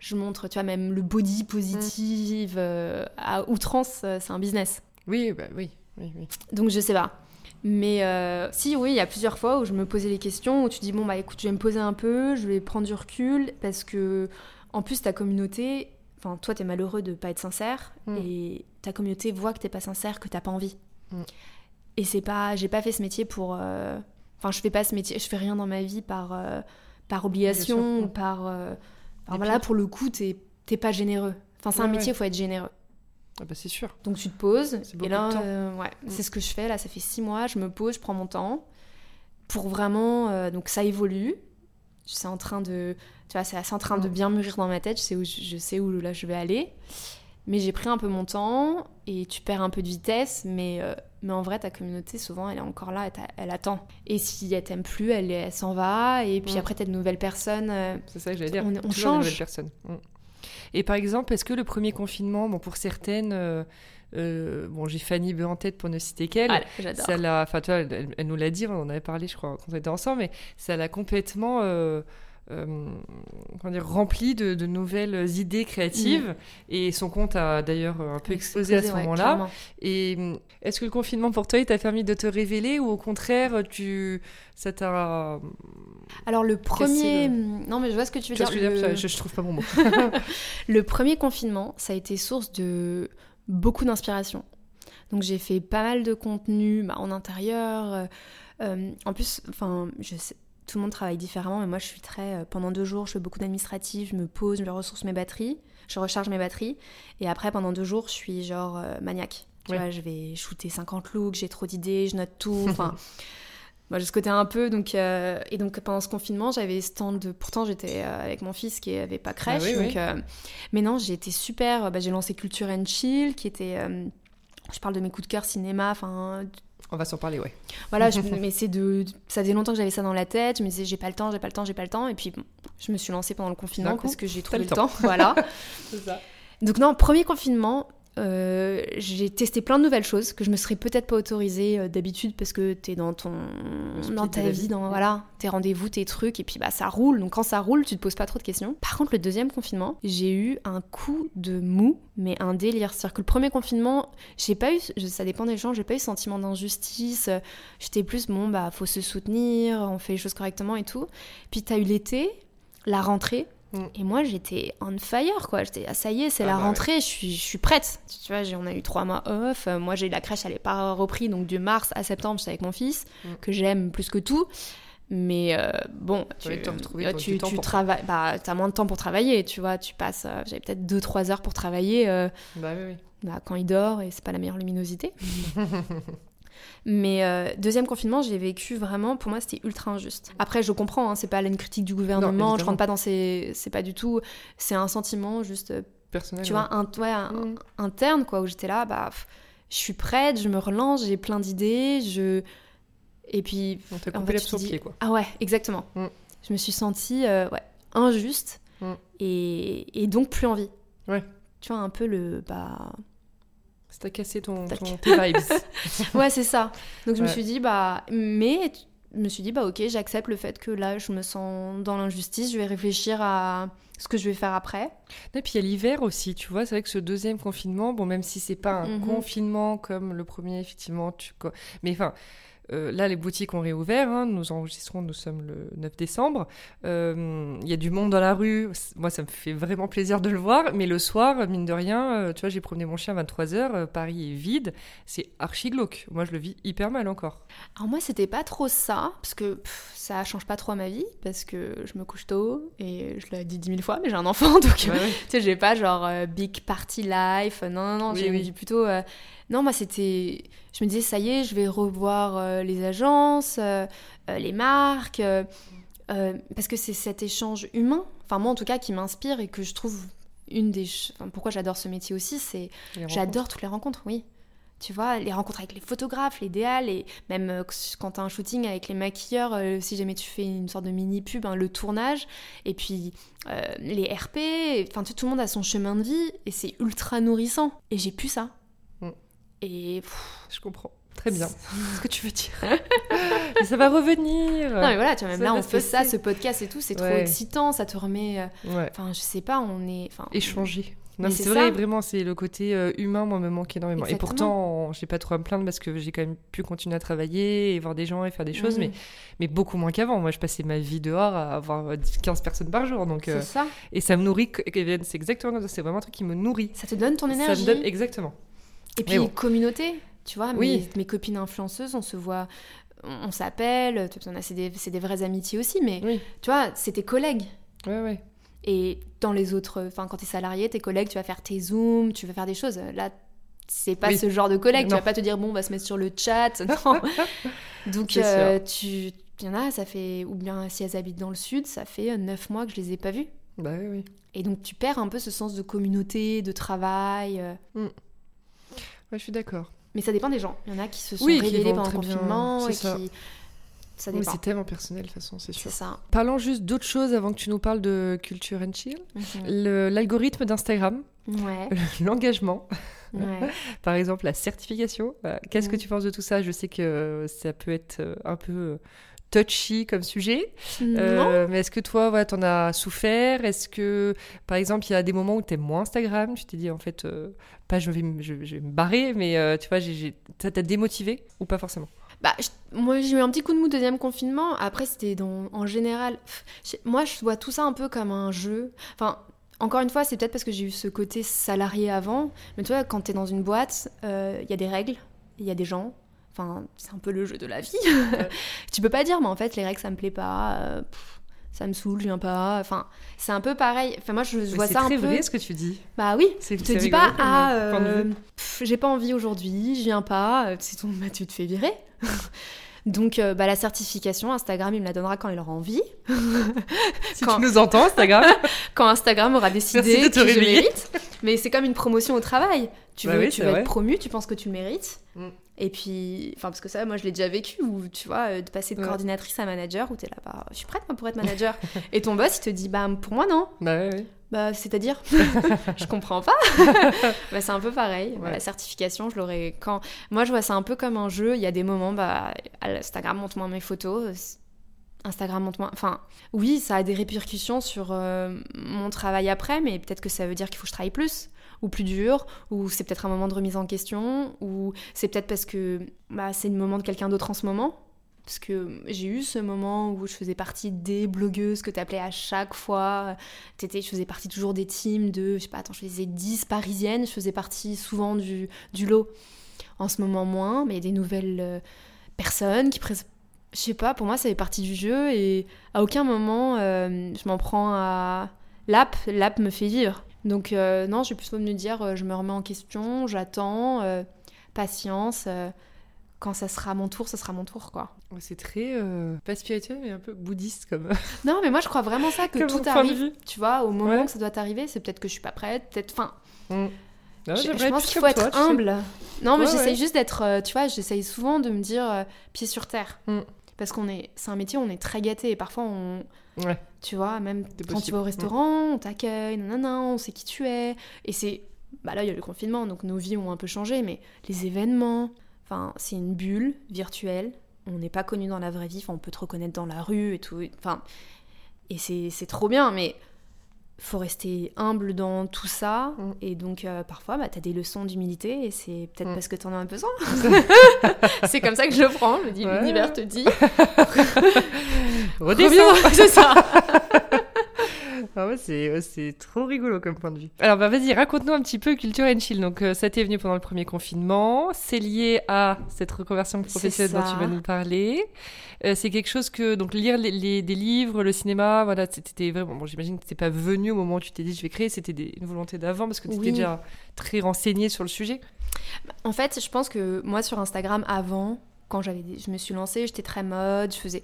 je montre, tu vois, même le body positive à outrance, c'est un business. Oui, bah oui, oui, oui. Donc je sais pas. Mais euh, si, oui, il y a plusieurs fois où je me posais les questions, où tu dis, bon, bah écoute, je vais me poser un peu, je vais prendre du recul, parce que, en plus, ta communauté, enfin, toi, t'es malheureux de pas être sincère, Mm. et ta communauté voit que t'es pas sincère, que t'as pas envie. Mm. Et c'est pas, j'ai pas fait ce métier pour. euh, Enfin, je fais pas ce métier, je fais rien dans ma vie par, euh, par obligation, ou par. Et voilà, pour le coup, t'es pas généreux. Enfin, c'est un métier, il ouais. faut être généreux. Ah bah c'est sûr. Donc tu te poses, C'est beaucoup et là, de temps. euh, ouais, Mm. c'est ce que je fais. Là, ça fait six mois, je me pose, je prends mon temps pour vraiment. euh, donc ça évolue. C'est en train de, tu vois, c'est en train de Mm. bien mûrir dans ma tête. Je sais où je, je sais où là je vais aller. Mais j'ai pris un peu mon temps et tu perds un peu de vitesse, mais euh, mais en vrai ta communauté souvent elle est encore là, elle, attend. Et si elle t'aime plus, elle, elle s'en va. Et puis Mm. après t'as de nouvelles personnes. euh, C'est ça que j'allais dire. On- on change. nouvelles personnes. Et par exemple, est-ce que le premier confinement, bon pour certaines, euh, euh, bon j'ai Fanny Beu en tête pour ne citer qu'elle. j'adore. Ça l'a, enfin, elle, elle nous l'a dit, on en avait parlé, je crois, quand on était ensemble, mais ça l'a complètement euh, comment dire, rempli de, de, nouvelles idées créatives. Et son compte a d'ailleurs un peu explosé, à ce moment-là. Et est-ce que le confinement pour toi, il t'a permis de te révéler ou au contraire, tu, ça t'a. Alors le premier. Non, mais je vois ce que tu veux dire. Je, je, je trouve pas mon mot. le premier confinement, ça a été source de beaucoup d'inspiration. Donc j'ai fait pas mal de contenu bah, en intérieur. Euh, euh, en plus, enfin, je sais, tout le monde travaille différemment, mais moi je suis très. Euh, pendant deux jours, je fais beaucoup d'administratif, je me pose, je ressource mes batteries, je recharge mes batteries. Et après, pendant deux jours, je suis genre maniaque. Tu vois, je vais shooter 50 looks, j'ai trop d'idées, je note tout. Enfin. moi, j'ai ce côté un peu. Donc, et donc, pendant ce confinement, j'avais ce temps de. Pourtant, j'étais avec mon fils qui avait pas crèche. Ah donc, mais non, j'ai été super. Bah, j'ai lancé Culture and Chill, qui était je parle de mes coups de cœur cinéma, enfin. On va s'en parler, ouais. Voilà, mais c'est de. Ça faisait longtemps que j'avais ça dans la tête. Je me disais, j'ai pas le temps, j'ai pas le temps, j'ai pas le temps. Et puis, je me suis lancée pendant le confinement parce que j'ai trouvé le temps. Voilà. c'est ça. Donc, non, premier confinement, euh, j'ai testé plein de nouvelles choses que je me serais peut-être pas autorisée euh, d'habitude parce que t'es dans ton dans ta vie, dans voilà tes rendez-vous, tes trucs et puis bah ça roule. Donc quand ça roule, tu te poses pas trop de questions. Par contre, le deuxième confinement, j'ai eu un coup de mou, mais un délire. C'est-à-dire que le premier confinement, j'ai pas eu, ça dépend des gens, j'ai pas eu sentiment d'injustice. J'étais plus bon bah faut se soutenir, on fait les choses correctement et tout. Puis t'as eu l'été, la rentrée Mm. Et moi, j'étais on fire, quoi. J'étais, ah, ça y est, c'est ah la bah rentrée, je, suis, je suis prête. Tu vois, on a eu trois mois off. Euh, moi, j'ai la crèche, elle n'est pas repris, donc de mars à septembre, j'étais avec mon fils, mm. que j'aime plus que tout. Mais euh, bon, tu, euh, tu, tu travailles, bah, t'as moins de temps pour travailler, tu vois. Tu passes, j'avais peut-être 2-3 heures pour travailler. bah oui, oui. Bah, quand il dort et c'est pas la meilleure luminosité. Mais euh, deuxième confinement, j'ai vécu vraiment, pour moi, c'était ultra injuste. Après, je comprends, hein, c'est pas une critique du gouvernement, je rentre pas dans ces. C'est pas du tout. C'est un sentiment juste. Euh, Personnel. Tu vois, un, mm. interne, quoi, où j'étais là, bah, je suis prête, je me relance, j'ai plein d'idées, je. Et puis. On t'a coupé en pied, quoi. Ah ouais, exactement. Mm. Je me suis sentie, euh, ouais, injuste mm. et, et donc plus envie. Ouais. Tu vois, un peu le. Bah, ça cassé ton, tes vibes. ouais, c'est ça. Donc je me suis dit, bah, mais je me suis dit, bah ok, j'accepte le fait que là, je me sens dans l'injustice, je vais réfléchir à ce que je vais faire après. Et puis il y a l'hiver aussi, tu vois, c'est vrai que ce deuxième confinement, bon, même si c'est pas un mhm. confinement comme le premier, effectivement, tu... mais enfin, euh, là, les boutiques ont réouvert. Hein. nous enregistrons, nous sommes le 9 décembre. Euh, il y a du monde dans la rue. Moi, ça me fait vraiment plaisir de le voir. Mais le soir, mine de rien, euh, tu vois, j'ai promené mon chien à 23h. Paris est vide. C'est archi glauque. Moi, je le vis hyper mal encore. Alors, moi, c'était pas trop ça. Parce que ça change pas trop à ma vie. Parce que je me couche tôt. Et je l'ai dit dix mille fois, mais j'ai un enfant. Donc, tu sais, j'ai pas genre big party life. Non, non, non. j'ai oui. plutôt non, moi, c'était. Je me disais, ça y est, je vais revoir euh, les agences, euh, euh, les marques, parce que c'est cet échange humain, enfin, moi en tout cas, qui m'inspire et que je trouve une des. Enfin, pourquoi j'adore ce métier aussi, c'est. J'adore toutes les rencontres, oui. Tu vois, les rencontres avec les photographes, les DA, et même quand tu as un shooting avec les maquilleurs, si jamais tu fais une sorte de mini-pub, hein, le tournage, et puis les RP, enfin tout, le monde a son chemin de vie, et c'est ultra nourrissant. Et j'ai plus ça. Et je comprends. Très bien. ce que tu veux dire. mais ça va revenir. Non, mais voilà, tu vois, même là, on fait ça, ce podcast et tout, c'est trop excitant, ça te remet. Euh, enfin, je sais pas, on est. Échanger. Non, c'est vrai, vraiment, c'est le côté euh, humain, moi, me manque énormément. Et pourtant, j'ai pas trop à me plaindre parce que j'ai quand même pu continuer à travailler et voir des gens et faire des choses, mm. mais, mais beaucoup moins qu'avant. Moi, je passais ma vie dehors à avoir 15 personnes par jour. Donc, euh, ça. Et ça me nourrit. C'est exactement ça. C'est vraiment un truc qui me nourrit. Ça te donne ton énergie. Ça me donne, exactement. Et puis, communauté, tu vois, mes, mes, copines influenceuses, on se voit, on, s'appelle, c'est des, des, vraies amitiés aussi, mais tu vois, c'est tes collègues. Ouais. Et dans les autres, enfin, quand tu es salarié, tes collègues, tu vas faire tes zooms, tu vas faire des choses. Là, c'est pas ce genre de collègue. Tu vas pas te dire, bon, on va se mettre sur le chat. Non. Donc, euh, tu. Il y en a, ça fait. Ou bien si elles habitent dans le sud, ça fait neuf mois que je les ai pas vues. Bah oui, oui. Et donc, tu perds un peu ce sens de communauté, de travail. Euh. Mm. Ouais, je suis d'accord. Mais ça dépend des gens. Il y en a qui se sont révélés pendant le confinement et ça. qui. Ça dépend. c'est tellement personnel de toute façon, c'est sûr. C'est ça. Parlons juste d'autres choses avant que tu nous parles de culture and chill. Mhm. L'algorithme d'Instagram. Ouais. L'engagement. Ouais. Par exemple, la certification. Euh, qu'est-ce que tu penses de tout ça? Je sais que ça peut être euh, un peu euh, touchy comme sujet. Euh, mais est-ce que toi, voilà, t'en as souffert? Est-ce que, par exemple, il y a des moments où t'aimes moins Instagram? Tu t'es dit, en fait, euh, pas je vais, me- je, je vais me barrer, mais euh, tu vois, j'ai- ça t'a démotivé ou pas forcément? Bah, je- moi j'ai eu un petit coup de mou deuxième confinement. Après, c'était dans, en général. moi, je vois tout ça un peu comme un jeu. Enfin, encore une fois, c'est peut-être parce que j'ai eu ce côté salarié avant. Mais tu vois, quand t'es dans une boîte, euh, il y a des règles, il y a des gens. Enfin, c'est un peu le jeu de la vie. tu peux pas dire, mais en fait, les règles, ça me plaît pas. euh, pff, ça me saoule, je viens pas. Enfin, c'est un peu pareil. Enfin, moi, je, je Mais vois C'est ça un très peu. vrai ce que tu dis. Bah oui. C'est Tu te c'est dis pas, ah, euh, j'ai pas envie aujourd'hui, je viens pas, euh, c'est ton, bah, tu te fais virer. Donc, euh, bah, la certification, Instagram, il me la donnera quand il aura envie. Si quand- tu nous entends, Instagram. Quand Instagram aura décidé de te que je réveiller. mérite. Mais c'est comme une promotion au travail. Tu Bah veux, oui, tu c'est vrai. être promu, tu penses que tu le mérites. Mm. Et puis, enfin, parce que ça, moi, je l'ai déjà vécu, où tu vois, euh, de passer de Ouais. coordinatrice à manager, où t'es là, bah, je suis prête, moi, pour être manager. Et ton boss, il te dit, bah, pour moi, non. bah ouais, ouais. Bah, c'est-à-dire Je comprends pas. bah, c'est un peu pareil. Bah, Ouais. la certification, je l'aurais quand. Moi, je vois ça un peu comme un jeu. Il y a des moments, bah, Instagram, montre-moi mes photos. Instagram, montre-moi. Enfin, oui, ça a des répercussions sur euh, mon travail après, mais peut-être que ça veut dire qu'il faut que je travaille plus ou plus dur, ou c'est peut-être un moment de remise en question, ou c'est peut-être parce que bah, c'est le moment de quelqu'un d'autre en ce moment. Parce que j'ai eu ce moment où je faisais partie des blogueuses que tu appelais à chaque fois. T'étais, je faisais partie toujours des teams de, je sais pas, attends, je faisais 10 parisiennes, je faisais partie souvent du, lot. En ce moment moins, mais des nouvelles euh, personnes qui. Je sais pas, pour moi, ça fait partie du jeu et à aucun moment euh, je m'en prends à l'app. L'app me fait vivre. Donc, euh, non, je vais plutôt me dire, euh, je me remets en question, j'attends, euh, patience. quand ça sera mon tour, ça sera mon tour, quoi. C'est très, pas spirituel, mais un peu bouddhiste comme, Non, mais moi, je crois vraiment ça, que tout arrive. Tu vois, au moment Ouais. que ça doit t'arriver, c'est peut-être que je suis pas prête, peut-être. Enfin, Mm. Je, pense qu'il faut toi, être tu sais. humble. Non, mais Ouais, j'essaye ouais. juste d'être. tu vois, j'essaye souvent de me dire pied sur terre. Mm. Parce qu'on est. C'est un métier on est très gâté et parfois on. Ouais. Tu vois, même quand tu vas au restaurant, on t'accueille, nanana, on sait qui tu es. Et c'est. Bah là, il y a le confinement, donc nos vies ont un peu changé, mais les événements. Enfin, c'est une bulle virtuelle. On n'est pas connu dans la vraie vie. Enfin, on peut te reconnaître dans la rue et tout. Enfin. Et c'est c'est trop bien, mais faut rester humble dans tout ça. Mm. Et donc, euh, parfois, bah, tu as des leçons d'humilité et c'est peut-être Mm. parce que tu en as un besoin. c'est comme ça que je le prends. Je me dis, Ouais. l'univers te dit. Redescends. c'est ça. Ah ouais, c'est ouais, c'est trop rigolo comme point de vue. Alors bah vas-y, raconte-nous un petit peu Culture and Chill. Donc euh, ça t'est venu pendant le premier confinement, c'est lié à cette reconversion professionnelle dont tu vas nous parler. Euh, c'est quelque chose que donc lire les, les- des livres, le cinéma, voilà, c'était vraiment bon, j'imagine que t'es pas venu au moment où tu t'es dit je vais créer, c'était des- une volonté d'avant parce que tu étais Oui. déjà très renseigné sur le sujet. En fait, je pense que moi, sur Instagram, avant, quand j'avais, je me suis lancée, j'étais très mode, je faisais.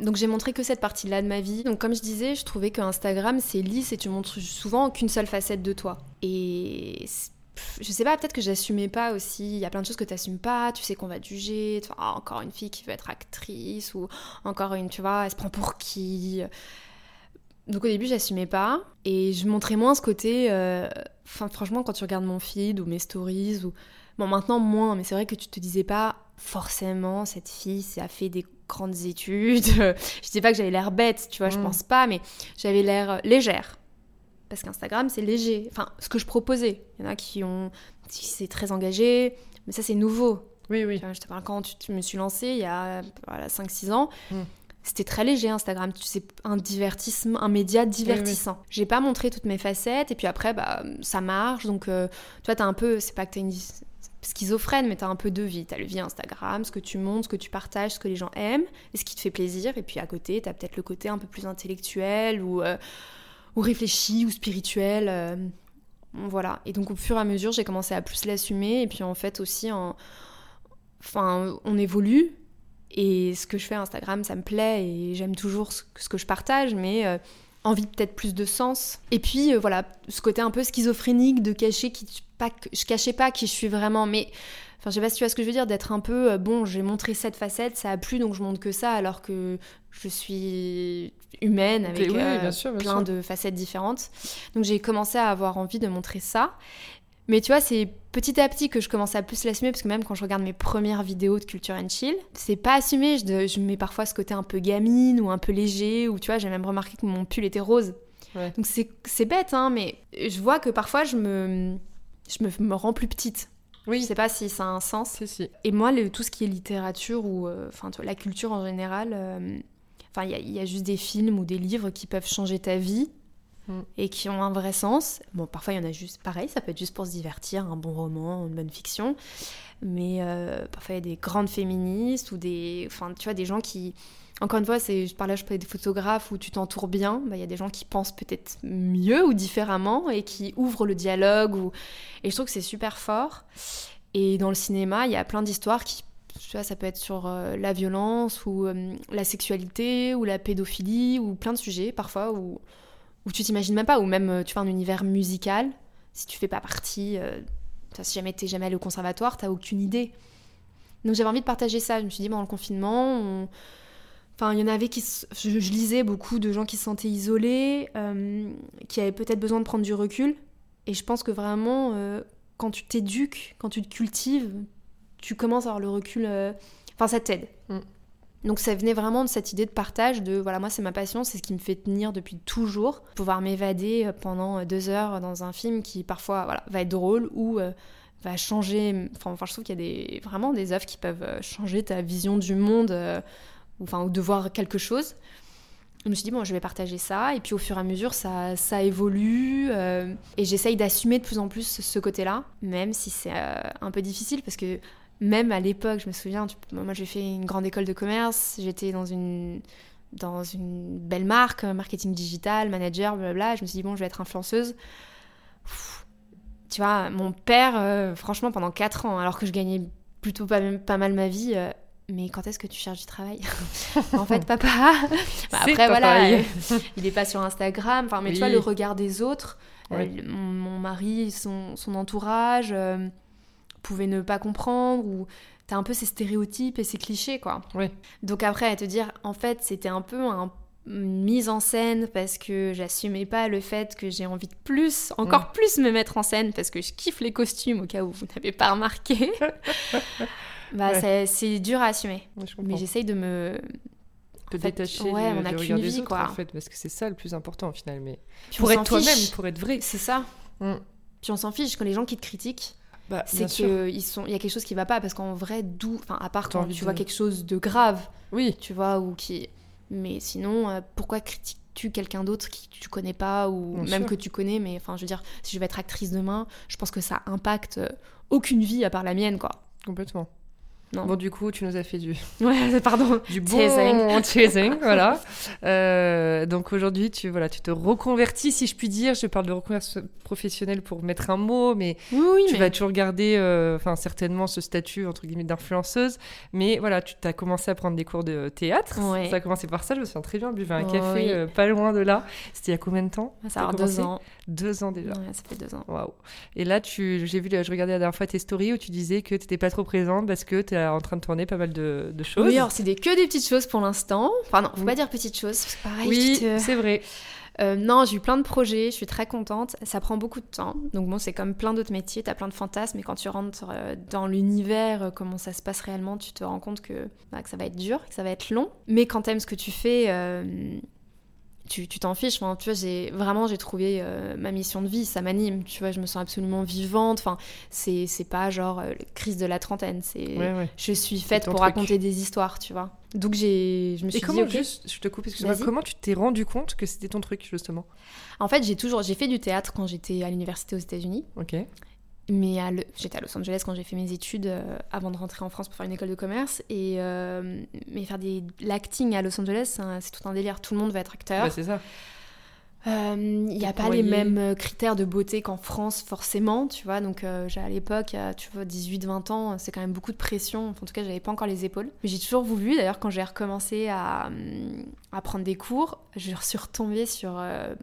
Donc j'ai montré que cette partie-là de ma vie. Donc comme je disais, je trouvais que Instagram c'est lisse et tu montres souvent qu'une seule facette de toi. Et je sais pas, peut-être que j'assumais pas aussi. Il y a plein de choses que tu n'assumes pas. Tu sais qu'on va te juger. Ah, encore une fille qui veut être actrice ou encore une, tu vois, elle se prend pour qui? Donc au début, j'assumais pas et je montrais moins ce côté. euh, Enfin, franchement, quand tu regardes mon feed ou mes stories ou bon, maintenant moins, mais c'est vrai que tu te disais pas forcément cette fille, ça a fait des grandes études. je dis pas que j'avais l'air bête, tu vois, je Mm. pense pas, mais j'avais l'air légère. Parce qu'Instagram, c'est léger. Enfin, ce que je proposais. Il y en a qui ont, qui c'est très engagé, mais ça c'est nouveau. Oui oui. Tu vois, je te parle quand tu, tu me suis lancée il y a voilà, 5-6 ans. Mm. C'était très léger Instagram, tu sais, un divertissement, un média divertissant. J'ai pas montré toutes mes facettes et puis après bah ça marche donc euh, toi t'as un peu, c'est pas que t'as une schizophrène mais t'as un peu deux vies. T'as le vie Instagram, ce que tu montres, ce que tu partages, ce que les gens aiment et ce qui te fait plaisir et puis à côté t'as peut-être le côté un peu plus intellectuel ou euh, réfléchi ou spirituel. euh, voilà. Et donc au fur et à mesure j'ai commencé à plus l'assumer et puis en fait aussi en enfin, on évolue. Et ce que je fais Instagram, ça me plaît et j'aime toujours ce, ce que je partage, mais euh, envie peut-être plus de sens. Et puis euh, voilà, ce côté un peu schizophrénique de cacher qui pas je cachais pas qui je suis vraiment, mais enfin je sais pas si tu vois ce que je veux dire, d'être un peu euh, bon, j'ai montré cette facette, ça a plu donc je montre que ça, alors que je suis humaine avec oui, euh, bien sûr, bien plein sûr. de facettes différentes. Donc j'ai commencé à avoir envie de montrer ça. Mais tu vois, c'est petit à petit que je commence à plus l'assumer, parce que même quand je regarde mes premières vidéos de culture and chill, c'est pas assumé. Je, je, mets parfois ce côté un peu gamine ou un peu léger, ou tu vois, j'ai même remarqué que mon pull était rose. Donc c'est bête, hein, mais je vois que parfois je me, je me, me rends plus petite. Oui. Je sais pas si ça a un sens. Si, si. Et moi, le, tout ce qui est littérature ou euh, enfin la culture en général, euh, il y, y, a juste des films ou des livres qui peuvent changer ta vie mm. et qui ont un vrai sens. Bon, parfois il y en a juste pareil, ça peut être juste pour se divertir, un bon roman, une bonne fiction, mais euh, parfois il y a des grandes féministes ou des, enfin tu vois, des gens qui encore une fois, c'est, je parlais, je parlais des photographes où tu t'entoures bien. Bah, il y a des gens qui pensent peut-être mieux ou différemment et qui ouvrent le dialogue. Ou... Et je trouve que c'est super fort. Et dans le cinéma, il y a plein d'histoires qui, tu vois, ça peut être sur euh, la violence ou euh, la sexualité ou la pédophilie ou plein de sujets parfois où, où tu t'imagines même pas. Ou même, euh, tu vois, un univers musical. Si tu fais pas partie, si jamais t'es jamais allé au conservatoire, t'as aucune idée. Donc j'avais envie de partager ça. Je me suis dit, pendant le confinement, on Enfin, il y en avait qui. Je, lisais beaucoup de gens qui se sentaient isolés, euh, qui avaient peut-être besoin de prendre du recul. Et je pense que vraiment, euh, quand tu t'éduques, quand tu te cultives, tu commences à avoir le recul. Euh, enfin, ça t'aide. Mm. Donc ça venait vraiment de cette idée de partage, de voilà, moi c'est ma passion, c'est ce qui me fait tenir depuis toujours. Pouvoir m'évader pendant deux heures dans un film qui parfois voilà, va être drôle ou va changer. Enfin, je trouve qu'il y a des, vraiment des œuvres qui peuvent changer ta vision du monde enfin, ou de voir quelque chose. Je me suis dit, bon, je vais partager ça. Et puis au fur et à mesure, ça, ça évolue. Euh, et j'essaye d'assumer de plus en plus ce côté-là, même si c'est euh, un peu difficile parce que même à l'époque, je me souviens, moi j'ai fait une grande école de commerce, j'étais dans une, dans une belle marque, marketing digital, manager, blablabla. Je me suis dit, bon, je vais être influenceuse. tu vois, mon père, euh, franchement, pendant 4 ans, alors que je gagnais plutôt pas, pas mal ma vie, mais quand est-ce que tu cherches du travail? En fait, papa. Bah, après, voilà, il est pas sur Instagram. Enfin, mais tu vois, le regard des autres, euh, mon, mari, son, son entourage, euh, pouvaient ne pas comprendre ou t'as un peu ces stéréotypes et ces clichés, quoi. Donc après, à te dire, en fait, c'était un peu un une mise en scène parce que j'assumais pas le fait que j'ai envie de plus, encore plus me mettre en scène parce que je kiffe les costumes au cas où vous n'avez pas remarqué. Bah, c'est dur à assumer. mais j'essaye de me. Te détacher ouais, on a qu'une vie, quoi. En fait, parce que c'est ça le plus important au final. Mais pour être toi-même, pour être vrai. C'est ça. Mm. Puis on s'en fiche quand les gens qui te critiquent. Bah, c'est qu'il sont... y a quelque chose qui va pas parce qu'en vrai, d'où. Enfin, à part quand tu vois quelque chose de grave. Oui. Tu vois, ou qui. Mais sinon, euh, pourquoi critiques-tu quelqu'un d'autre qui tu connais pas ou même que tu connais Mais enfin, je veux dire, si je vais être actrice demain, je pense que ça impacte euh, aucune vie à part la mienne, quoi. Complètement. Bon, du coup, tu nous as fait du. Ouais, pardon. Du bon chasing, voilà. Euh, donc aujourd'hui, tu, voilà, tu te reconvertis, si je puis dire. Je parle de reconversion professionnelle pour mettre un mot, mais oui, tu vas toujours garder, euh, enfin, certainement ce statut, entre guillemets, d'influenceuse. Mais voilà, tu as commencé à prendre des cours de théâtre. Ça a commencé par ça, je me souviens très bien, buvais un café euh, pas loin de là. C'était il y a combien de temps Ça a deux ans. Deux ans déjà. Ouais, ça fait deux ans. Waouh. Et là, tu, j'ai vu, je regardais la dernière fois tes stories où tu disais que tu n'étais pas trop présente parce que tu en train de tourner pas mal de, choses. Oui, alors c'est des, que des petites choses pour l'instant. Enfin, non, faut pas dire petites choses, parce que pareil. Oui, c'est vrai. Euh, non, j'ai eu plein de projets, je suis très contente. Ça prend beaucoup de temps. Donc bon, c'est comme plein d'autres métiers, tu as plein de fantasmes, mais quand tu rentres euh, dans l'univers, euh, comment ça se passe réellement, tu te rends compte que, bah, que ça va être dur, que ça va être long. Mais quand t'aimes ce que tu fais, tu t'en fiches. Enfin, tu vois, j'ai vraiment j'ai trouvé euh, ma mission de vie, ça m'anime. Tu vois, je me sens absolument vivante. Enfin, c'est pas genre euh, crise de la trentaine. C'est je suis faite pour raconter des histoires, tu vois. Donc j'ai je me suis Et comment dit, juste, je te coupe, excuse-moi, comment tu t'es rendu compte que c'était ton truc justement? En fait, j'ai toujours j'ai fait du théâtre quand j'étais à l'université aux États-Unis. OK. Mais j'étais à Los Angeles quand j'ai fait mes études euh, avant de rentrer en France pour faire une école de commerce. Et euh, mais faire des l'acting à Los Angeles, c'est tout un délire. Tout le monde va être acteur. Bah, c'est ça. Il euh, n'y a pas les mêmes critères de beauté qu'en France, forcément, tu vois. Donc, j'ai à l'époque, tu vois, 18-20 ans, c'est quand même beaucoup de pression. en tout cas, j'avais pas encore les épaules. Mais j'ai toujours voulu. D'ailleurs, quand j'ai recommencé à, à, prendre des cours, je suis retombée sur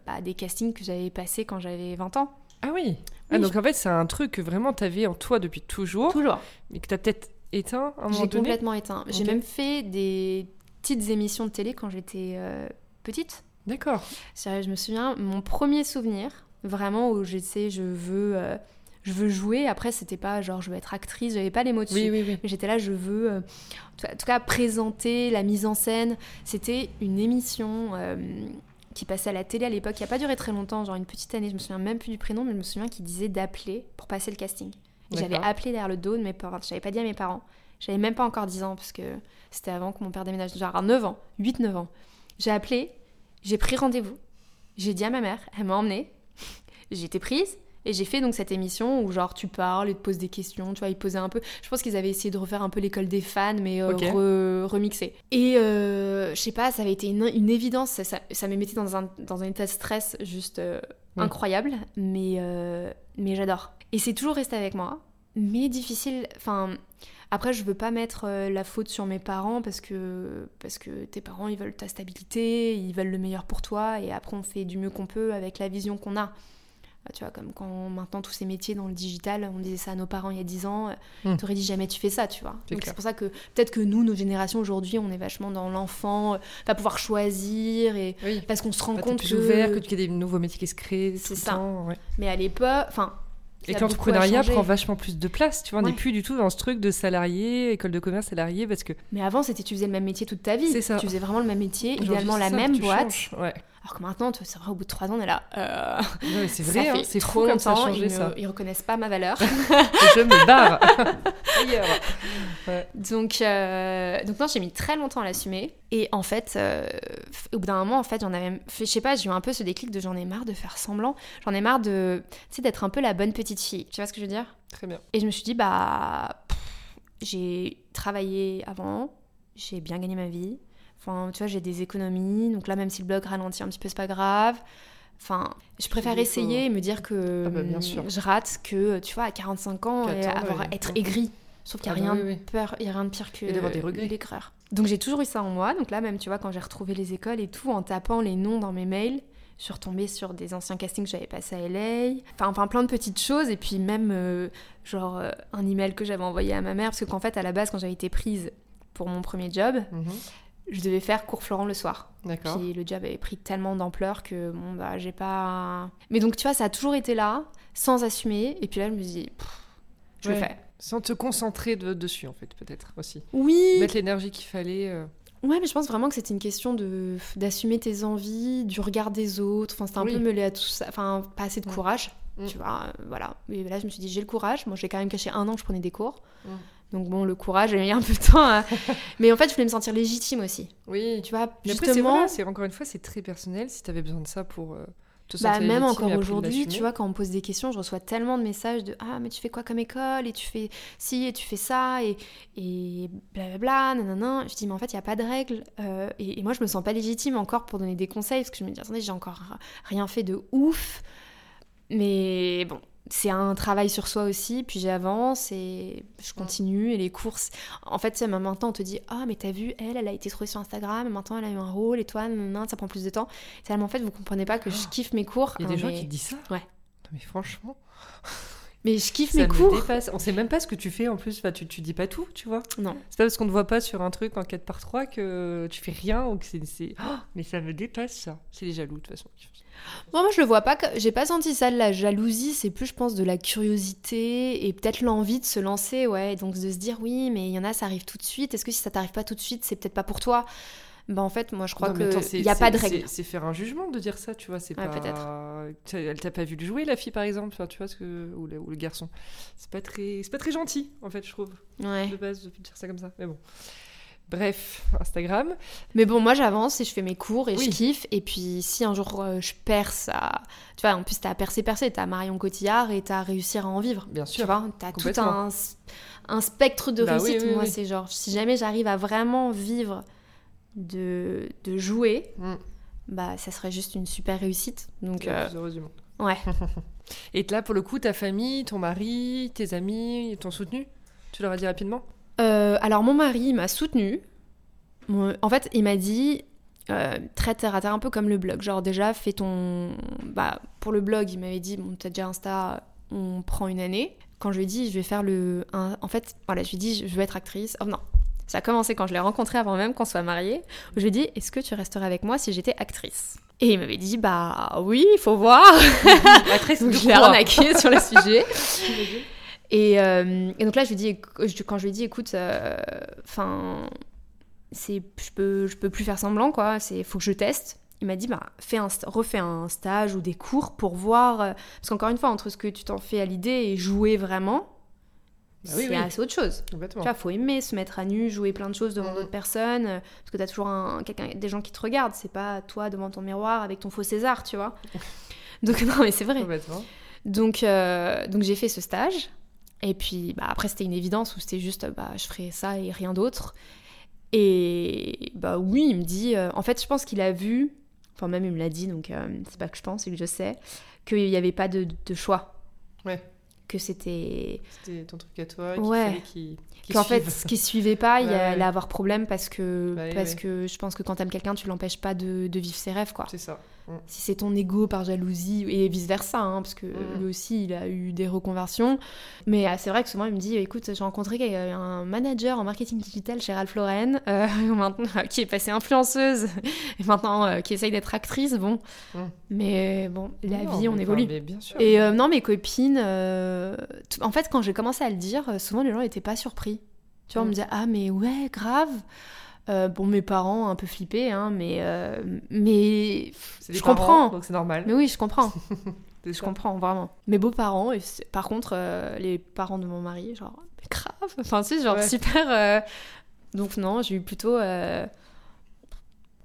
bah, des castings que j'avais passés quand j'avais 20 ans. Ah oui. Ah, donc en fait, c'est un truc que vraiment tu avais en toi depuis toujours. Toujours. Mais que tu as peut-être éteint à un moment donné. J'ai complètement éteint. J'ai même fait des petites émissions de télé quand j'étais euh, petite. D'accord. Je me souviens, mon premier souvenir, vraiment où je sais, je veux, euh, je veux jouer. Après, c'était pas genre je veux être actrice, j'avais pas les mots dessus. Oui, oui, oui. Mais j'étais là, je veux, euh, en tout cas, présenter la mise en scène. C'était une émission euh, qui passait à la télé à l'époque, qui a pas duré très longtemps, genre une petite année. Je me souviens même plus du prénom, mais je me souviens qu'il disait d'appeler pour passer le casting. J'avais appelé derrière le dos de mes parents. J'avais pas dit à mes parents. J'avais même pas encore 10 ans parce que c'était avant que mon père déménage. Genre à 9 ans, 8-9 ans. J'ai appelé, j'ai pris rendez-vous. J'ai dit à ma mère, elle m'a emmenée. J'ai été prise et j'ai fait donc cette émission où genre tu parles et te poses des questions, tu vois, ils posaient un peu. Je pense qu'ils avaient essayé de refaire un peu l'école des fans mais euh, Ok. re- remixé. Et euh, je sais pas, ça avait été une, une évidence, ça, ça, ça me mettait dans un, dans un état de stress juste euh, incroyable, mais, euh, mais j'adore. Et c'est toujours resté avec moi, mais difficile. Enfin, après, je veux pas mettre la faute sur mes parents parce que, parce que tes parents, ils veulent ta stabilité, ils veulent le meilleur pour toi, et après, on fait du mieux qu'on peut avec la vision qu'on a. Bah, Tu vois, comme quand maintenant tous ces métiers dans le digital, on disait ça à nos parents il y a 10 ans, Hmm. t'aurais dit jamais tu fais ça, tu vois. Donc c'est pour ça que peut-être que nous, nos générations aujourd'hui, on est vachement dans l'enfant, euh, va pouvoir choisir, et Oui. parce qu'on se rend Bah, compte plus que... ouvert, que tu as des nouveaux métiers qui se créent. C'est ça. temps, ouais. Mais à l'époque, enfin... Et y a que l'entrepreneuriat prend vachement plus de place, tu vois, on n'est Ouais. plus du tout dans ce truc de salarié, école de commerce salarié, parce que Mais avant, c'était tu faisais le même métier toute ta vie. C'est ça. Tu faisais vraiment le même métier, idéalement la ça, même boîte. Ouais. Alors que maintenant, tu- c'est vrai, au bout de trois ans, on est là. euh, Non, mais c'est vrai, hein, c'est trop fou comme ça a longtemps, changé ils, ça. me- ils reconnaissent pas ma valeur. je me barre. Ailleurs. donc, euh, donc non, j'ai mis très longtemps à l'assumer. Et en fait, euh, au bout d'un moment, en fait, j'en avais, je sais pas, j'ai eu un peu ce déclic de j'en ai marre de faire semblant. J'en ai marre de, tu sais, d'être un peu la bonne petite fille. Tu vois ce que je veux dire? Très bien. Et je me suis dit, bah, j'ai travaillé avant, j'ai bien gagné ma vie. Enfin, tu vois, j'ai des économies. Donc là, même si le blog ralentit un petit peu, c'est pas grave. Enfin, je préfère essayer et me dire que Ah bah, bien sûr. je rate que, tu vois, à 45 ans, et avoir, ouais. être aigri. Sauf qu'il n'y Ah a, bah rien oui, de oui. a rien de pire que Et d'avoir des regrets. l'aigreur. Donc j'ai toujours eu ça en moi. Donc là, même, tu vois, quand j'ai retrouvé les écoles et tout, en tapant les noms dans mes mails, je suis retombée sur des anciens castings que j'avais passés à LA. Enfin, enfin, plein de petites choses. Et puis même, euh, genre, euh, un email que j'avais envoyé à ma mère. Parce que qu'en fait, à la base, quand j'avais été prise pour mon premier job, Mhm. Je devais faire cours Florent le soir. D'accord. Puis le job avait pris tellement d'ampleur que, bon, bah, j'ai pas... Mais donc, tu vois, ça a toujours été là, sans assumer. Et puis là, je me dis, je le Ouais. fais. Sans te concentrer de- dessus, en fait, peut-être aussi. Oui, Mettre l'énergie qu'il fallait. euh, Ouais, mais je pense vraiment que c'était une question de d'assumer tes envies, du regard des autres. Enfin, c'était un Oui. peu mêlé à tout ça. Enfin, pas assez de Mm. courage, Mm. tu vois. euh, voilà. Et là, je me suis dit, j'ai le courage. Moi, j'ai quand même caché un an que je prenais des cours. Mm. Donc bon, le courage, j'ai mis un peu de temps. à- mais en fait, je voulais me sentir légitime aussi. Oui. Tu vois, justement. c'est encore une fois, c'est très personnel. Si tu avais besoin de ça pour euh, te Bah, sentir même légitime encore aujourd'hui, tu vois, quand on me pose des questions, je reçois tellement de messages de Ah, mais tu fais quoi comme école? Et tu fais ci, et tu fais ça, et, et blablabla, nanana. Je dis Mais en fait, il n'y a pas de règles. Euh, et, et moi, je me sens pas légitime encore pour donner des conseils, parce que je me dis Attendez, j'ai encore rien fait de ouf. Mais bon, c'est un travail sur soi aussi, puis j'avance et je continue. Et les courses, en fait, même maintenant, on te dit Ah, mais t'as vu, elle, elle a été trouvée sur Instagram, et maintenant elle a eu un rôle, et toi, nanana, ça prend plus de temps. C'est tellement en fait, vous comprenez pas que je kiffe mes cours. Il y a des gens qui disent ça? Ouais. Non, mais franchement, mais je kiffe ça mes me cours. dépasse. On sait même pas ce que tu fais en plus. Enfin, tu, tu dis pas tout, tu vois. Non. C'est pas parce qu'on ne voit pas sur un truc en 4 par 3 que tu fais rien ou que c'est. Oh, mais ça me dépasse ça. C'est les jaloux de toute façon. Moi, moi, je le vois pas. que- J'ai pas senti ça de la jalousie. C'est plus, je pense, de la curiosité et peut-être l'envie de se lancer, ouais. Donc de se dire oui, mais il y en a, ça arrive tout de suite. Est-ce que si ça t'arrive pas tout de suite, c'est peut-être pas pour toi? Bah en fait, moi, je crois Non, mais que attends, c'est- il y a pas de règle. C'est faire un jugement de dire ça, tu vois. C'est Ouais, pas. peut-être. Tu- Elle t'a pas vu le jouer, la fille, par exemple. Tu vois, ce que... ou, le, ou le garçon. C'est pas très, c'est pas très gentil, en fait, je trouve, Ouais. de base, de dire ça comme ça. Mais bon. Bref, Instagram. Mais bon, moi, j'avance et je fais mes cours et Oui. je kiffe. Et puis, si un jour euh, je perce, à... tu vois, en plus, t'as percé, percé. T'as Marion Cotillard et t'as réussir à en vivre. Bien Tu sûr. vois, t'as tout un, un spectre de Bah réussite. oui, Moi, c'est genre, si jamais j'arrive à vraiment vivre de, de jouer, Mm. bah, ça serait juste une super réussite. Donc, La euh, plus heureuse du monde. ouais. Et là, pour le coup, ta famille, ton mari, tes amis, ils t'ont soutenu? Tu leur as dit rapidement? Euh, alors, mon mari m'a soutenu. En fait, il m'a dit. euh, très terre à terre, un peu comme le blog. Genre, déjà, fais ton. Bah, pour le blog, il m'avait dit Bon, t'as déjà Insta, on prend une année. Quand je lui ai dit, je vais faire le. En fait, voilà, je lui ai dit, je veux être actrice. Oh non, ça a commencé quand je l'ai rencontré avant même qu'on soit mariés. Je lui ai dit, est-ce que tu resterais avec moi si j'étais actrice? Et il m'avait dit, bah oui, il faut voir. C'est donc je l'ai arnaqué sur le sujet. Et, euh, et donc là, je lui dis, quand je lui ai dit, écoute, enfin, c'est, je peux, je peux plus faire semblant, quoi. C'est, faut que je teste. Il m'a dit, bah, fais un, refais un stage ou des cours pour voir. euh, parce qu'encore une fois, entre ce que tu t'en fais à l'idée et jouer vraiment, Bah oui, c'est oui. assez autre chose. Complètement. Tu vois, faut aimer se mettre à nu, jouer plein de choses devant Mhm. d'autres personnes, euh, parce que t'as toujours un, quelqu'un, des gens qui te regardent. C'est pas toi devant ton miroir avec ton faux César, tu vois. Donc non, mais c'est vrai. Donc, euh, donc j'ai fait ce stage. Et puis bah, après, c'était une évidence où c'était juste, bah, je ferais ça et rien d'autre. Et bah oui, il me dit, euh, en fait, je pense qu'il a vu, enfin même il me l'a dit, donc euh, c'est pas que je pense, c'est que je sais, qu'il n'y avait pas de, de choix. Ouais. Que c'était. C'était ton truc à toi. Qu'il Ouais. Qu'en fait, ce qui suivait pas, il Ouais, ouais. allait avoir problème parce que, Bah parce que je pense que quand t'aimes quelqu'un, tu l'empêches pas de, de vivre ses rêves, quoi. C'est ça. Si c'est ton ego par jalousie et vice versa hein, parce que Mm. lui aussi il a eu des reconversions mais euh, c'est vrai que souvent il me dit écoute j'ai rencontré un manager en marketing digital chez Ralph Lauren euh, maintenant qui est passée influenceuse et maintenant euh, qui essaye d'être actrice bon Mm. mais bon la Non, vie on évolue bien sûr. et euh, non mes copines euh, en fait quand j'ai commencé à le dire euh, souvent les gens n'étaient pas surpris tu vois on Mm. me disait ah mais ouais grave Euh, bon mes parents un peu flippés hein, mais euh, mais je parents, comprends Donc c'est normal. mais oui, je comprends. Je ça. comprends, vraiment. Mes beaux-parents, et par contre, euh, les parents de mon mari, genre, mais grave. Enfin, tu sais, genre, Ouais. super. Donc, non, j'ai eu plutôt.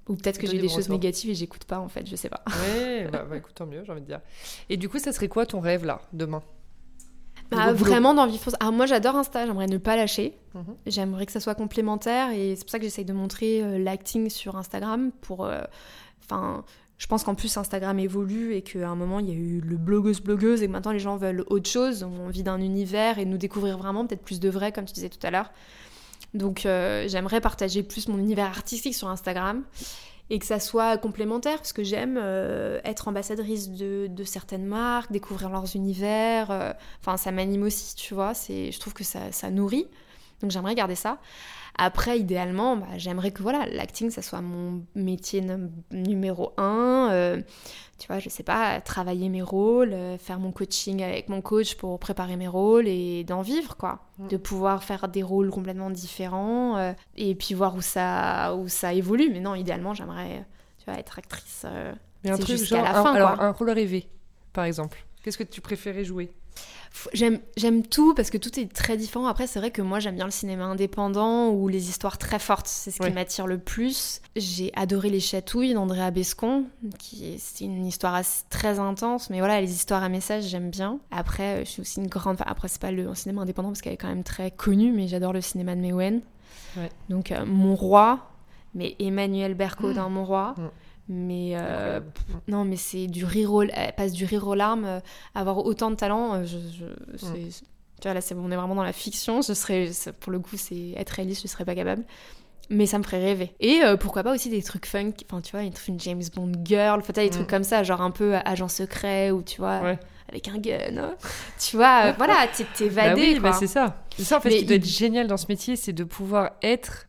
Ou peut-être que j'ai des des choses retours. négatives et j'écoute pas, en fait, je sais pas. Ouais, bah, bah, écoute, tant mieux, j'ai envie de dire. Et du coup, ça serait quoi ton rêve là, demain? Bah, vraiment, dans Vie Fausse. Ah, moi, j'adore Insta, j'aimerais ne pas lâcher. Mhm. J'aimerais que ça soit complémentaire et c'est pour ça que j'essaye de montrer euh, l'acting sur Instagram pour. euh, Enfin. je pense qu'en plus Instagram évolue et qu'à un moment il y a eu le blogueuse blogueuse et que maintenant les gens veulent autre chose, ont envie d'un univers et nous découvrir vraiment peut-être plus de vrai comme tu disais tout à l'heure. Donc euh, j'aimerais partager plus mon univers artistique sur Instagram et que ça soit complémentaire parce que j'aime euh, être ambassadrice de, certaines marques, découvrir leurs univers. euh, Enfin ça m'anime aussi, tu vois. C'est, je trouve que ça, ça nourrit. Donc j'aimerais garder ça. Après, idéalement, bah, j'aimerais que voilà, l'acting, ça soit mon métier num- numéro un. euh, tu vois, je sais pas, travailler mes rôles, euh, faire mon coaching avec mon coach pour préparer mes rôles et d'en vivre, quoi. Mm. De pouvoir faire des rôles complètement différents euh, et puis voir où ça, où ça évolue. Mais non, idéalement, j'aimerais, tu vois, être actrice. euh, Mais un C'est truc jusqu'à genre, la un- fin, alors quoi. un rôle rêvé, par exemple. Qu'est-ce que tu préférais jouer? J'aime, tout parce que tout est très différent. Après, c'est vrai que moi, j'aime bien le cinéma indépendant ou les histoires très fortes. C'est ce Ouais. qui m'attire le plus. J'ai adoré Les Chatouilles d'Andrea Bescon, qui est, une histoire assez- très intense. Mais voilà, les histoires à message, j'aime bien. Après, euh, je suis aussi une grande. enfin, Après, c'est pas le cinéma indépendant parce qu'elle est quand même très connue, mais j'adore le cinéma de Mewen. Ouais. Donc, euh, Mon Roi, mais Emmanuel Berco dans Mon Roi. Mm. Mais euh, non, mais c'est du rire aux, elle passe du rire aux larmes. euh, Avoir autant de talent, euh, je, je- c'est- tu vois, là, c'est, on est vraiment dans la fiction. Je serais, ça, pour le coup, c'est être réaliste, je serais pas capable. Mais ça me ferait rêver. Et euh, pourquoi pas aussi des trucs funk, enfin, tu vois, une, une James Bond girl, enfin, des Mm. trucs comme ça, genre un peu agent secret ou tu vois, Ouais. avec un gun. hein. tu vois, voilà, t'es, Bah évadé, oui, bah quoi. c'est ça. C'est ça en fait Mais ce qui doit il- être génial dans ce métier, c'est de pouvoir être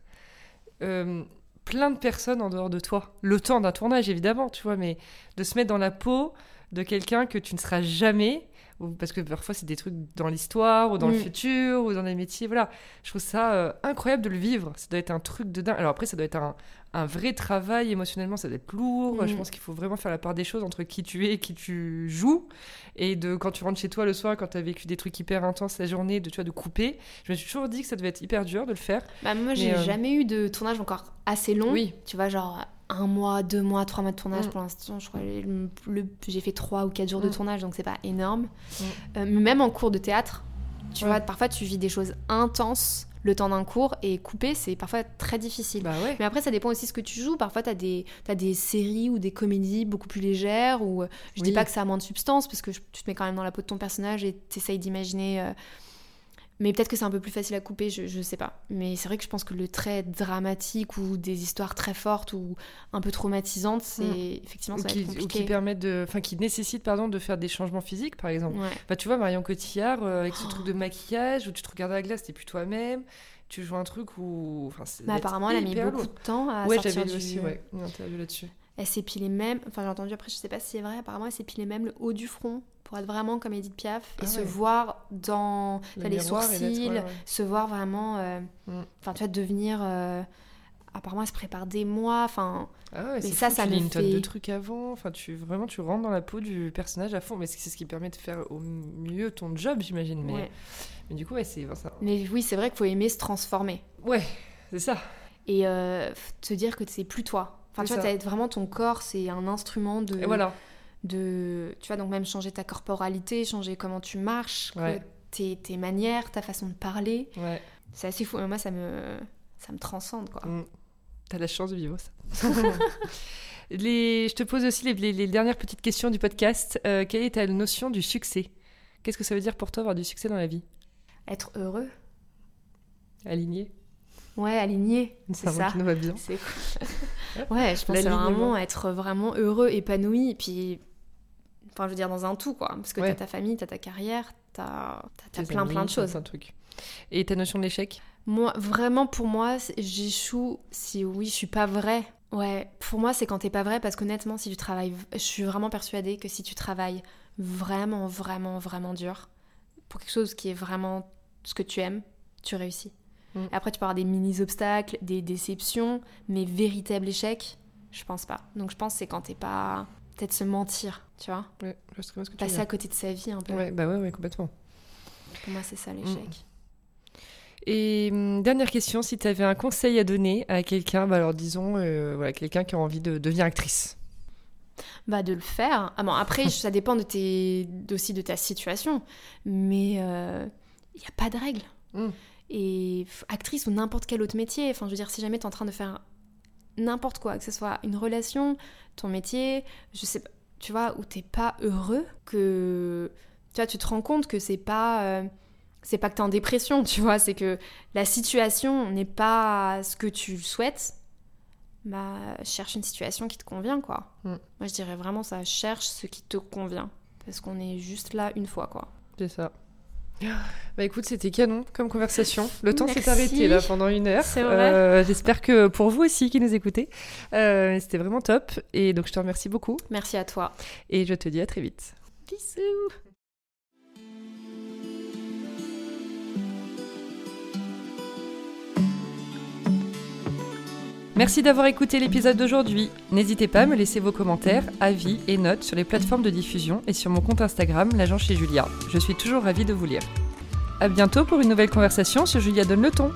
euh, plein de personnes en dehors de toi. Le temps d'un tournage évidemment, tu vois, mais de se mettre dans la peau de quelqu'un que tu ne seras jamais. ou- Parce que parfois c'est des trucs dans l'histoire ou dans le Mm. futur ou dans les métiers, voilà. Je trouve ça euh, incroyable de le vivre. Ça doit être un truc de dingue. Alors après, ça doit être un, un vrai travail émotionnellement, ça doit être lourd. Je Mm. pense qu'il faut vraiment faire la part des choses entre qui tu es et qui tu joues. Et de quand tu rentres chez toi le soir, quand tu as vécu des trucs hyper intenses la journée, de, tu vois, de couper. Je me suis toujours dit que ça devait être hyper dur de le faire. Bah, moi, j'ai euh, jamais eu de tournage encore assez long. Oui. Tu vois, genre un mois, deux mois, trois mois de tournage Mm. pour l'instant. Je crois le, le- j'ai fait trois ou quatre jours de Mm. tournage, donc c'est pas énorme. Euh, même en cours de théâtre, tu Ouais. vois, parfois tu vis des choses intenses le temps d'un cours et couper, c'est parfois très difficile. Bah ouais. Mais après, ça dépend aussi de ce que tu joues. Parfois, tu as des, t'as des séries ou des comédies beaucoup plus légères. Ou euh, je dis Oui. pas que ça a moins de substance parce que tu te mets quand même dans la peau de ton personnage et tu essayes d'imaginer. euh, Mais peut-être que c'est un peu plus facile à couper, je, je sais pas. Mais c'est vrai que je pense que le trait dramatique ou des histoires très fortes ou un peu traumatisantes, c'est Mm. effectivement ça va qui, être ou qui compliqué. permettent de, enfin, qui nécessitent pardon de faire des changements physiques, par exemple. Ouais. Bah tu vois Marion Cotillard euh, avec ce Oh. truc de maquillage où tu te regardes à la glace, t'es plus toi-même. Tu joues un truc où, enfin, Mais apparemment, elle a mis beaucoup de temps à Ouais, sortir du... aussi, ouais, une interview là-dessus. Elle s'épilait même, enfin j'ai entendu après, je sais pas si c'est vrai, apparemment elle s'épilait même le haut du front pour être vraiment comme Edith Piaf et Ah se voir dans Le les sourcils, l'être, ouais, ouais. se voir vraiment, euh, Mm. enfin tu vois, devenir. euh, apparemment elle se prépare des mois, enfin. Ah ouais, Mais c'est ça, fou, ça tu me une tonne de trucs avant. Enfin, tu vraiment, tu rentres dans la peau du personnage à fond. Mais c'est ce qui permet de faire au mieux ton job, j'imagine. Mais, mais du coup, ouais, c'est ça. Mais oui, c'est vrai qu'il faut aimer se transformer. Ouais, c'est ça. et euh, te dire que c'est plus toi. Enfin, tu vois, ça. t'as vraiment ton corps, c'est un instrument de, Et voilà. de. Tu vois, donc même changer ta corporalité, changer comment tu marches, Ouais. tes, tes manières, ta façon de parler. Ouais. C'est assez fou. Moi, ça me, ça me transcende, quoi. Mm. T'as la chance de vivre ça. les... Je te pose aussi les, les- les dernières petites questions du podcast. Euh, quelle est ta notion du succès? Qu'est-ce que ça veut dire pour toi avoir du succès dans la vie? Être heureux. Aligné Ouais, aligné. C'est mot ça. qui nous va bien. C'est Ouais, je pense vraiment être vraiment heureux, épanoui, et puis. Enfin, je veux dire, dans un tout, quoi. Parce que Ouais. t'as ta famille, t'as ta carrière, t'as t'as Tes plein, amis, plein de choses. Et ta notion de l'échec? Moi, vraiment, pour moi, j'échoue si oui, je suis pas vraie. Ouais, pour moi, c'est quand t'es pas vrai, parce qu'honnêtement, si tu travailles, je suis vraiment persuadée que si tu travailles vraiment, vraiment, vraiment dur, pour quelque chose qui est vraiment ce que tu aimes, tu réussis. Mm. Après, tu peux avoir des mini-obstacles, des déceptions, mais véritable échec, je pense pas. Donc, je pense que c'est quand t'es pas. Peut-être se mentir, tu vois. Ouais, je sais pas ce que tu Passer à côté de sa vie un peu. Ouais, bah ouais, ouais, complètement. Pour moi, c'est ça l'échec. Et hum, dernière question, si tu avais un conseil à donner à quelqu'un, bah alors disons, euh, voilà, quelqu'un qui a envie de devenir actrice. Bah de le faire. Ah bon, après, ça dépend de tes, aussi de ta situation. Mais il n'y a pas de règle. Mm. Et actrice ou n'importe quel autre métier, enfin je veux dire, si jamais tu es en train de faire n'importe quoi, que ce soit une relation, ton métier, je sais pas, tu vois, où t'es pas heureux, que tu vois, tu te rends compte que c'est pas... euh, c'est pas que t'es en dépression, tu vois, c'est que la situation n'est pas ce que tu souhaites. Bah, cherche une situation qui te convient, quoi. Mm. Moi, je dirais vraiment ça, cherche ce qui te convient. Parce qu'on est juste là une fois, quoi. C'est ça. Bah écoute, c'était canon comme conversation. Le temps s'est arrêté là pendant une heure. C'est vrai. Euh, J'espère que pour vous aussi qui nous écoutez, euh, c'était vraiment top. Et donc je te remercie beaucoup Merci à toi. et je te dis à très vite. Bisous. Merci d'avoir écouté l'épisode d'aujourd'hui. N'hésitez pas à me laisser vos commentaires, avis et notes sur les plateformes de diffusion et sur mon compte Instagram, l'agent chez Julia. Je suis toujours ravie de vous lire. À bientôt pour une nouvelle conversation sur Julia Donne le ton.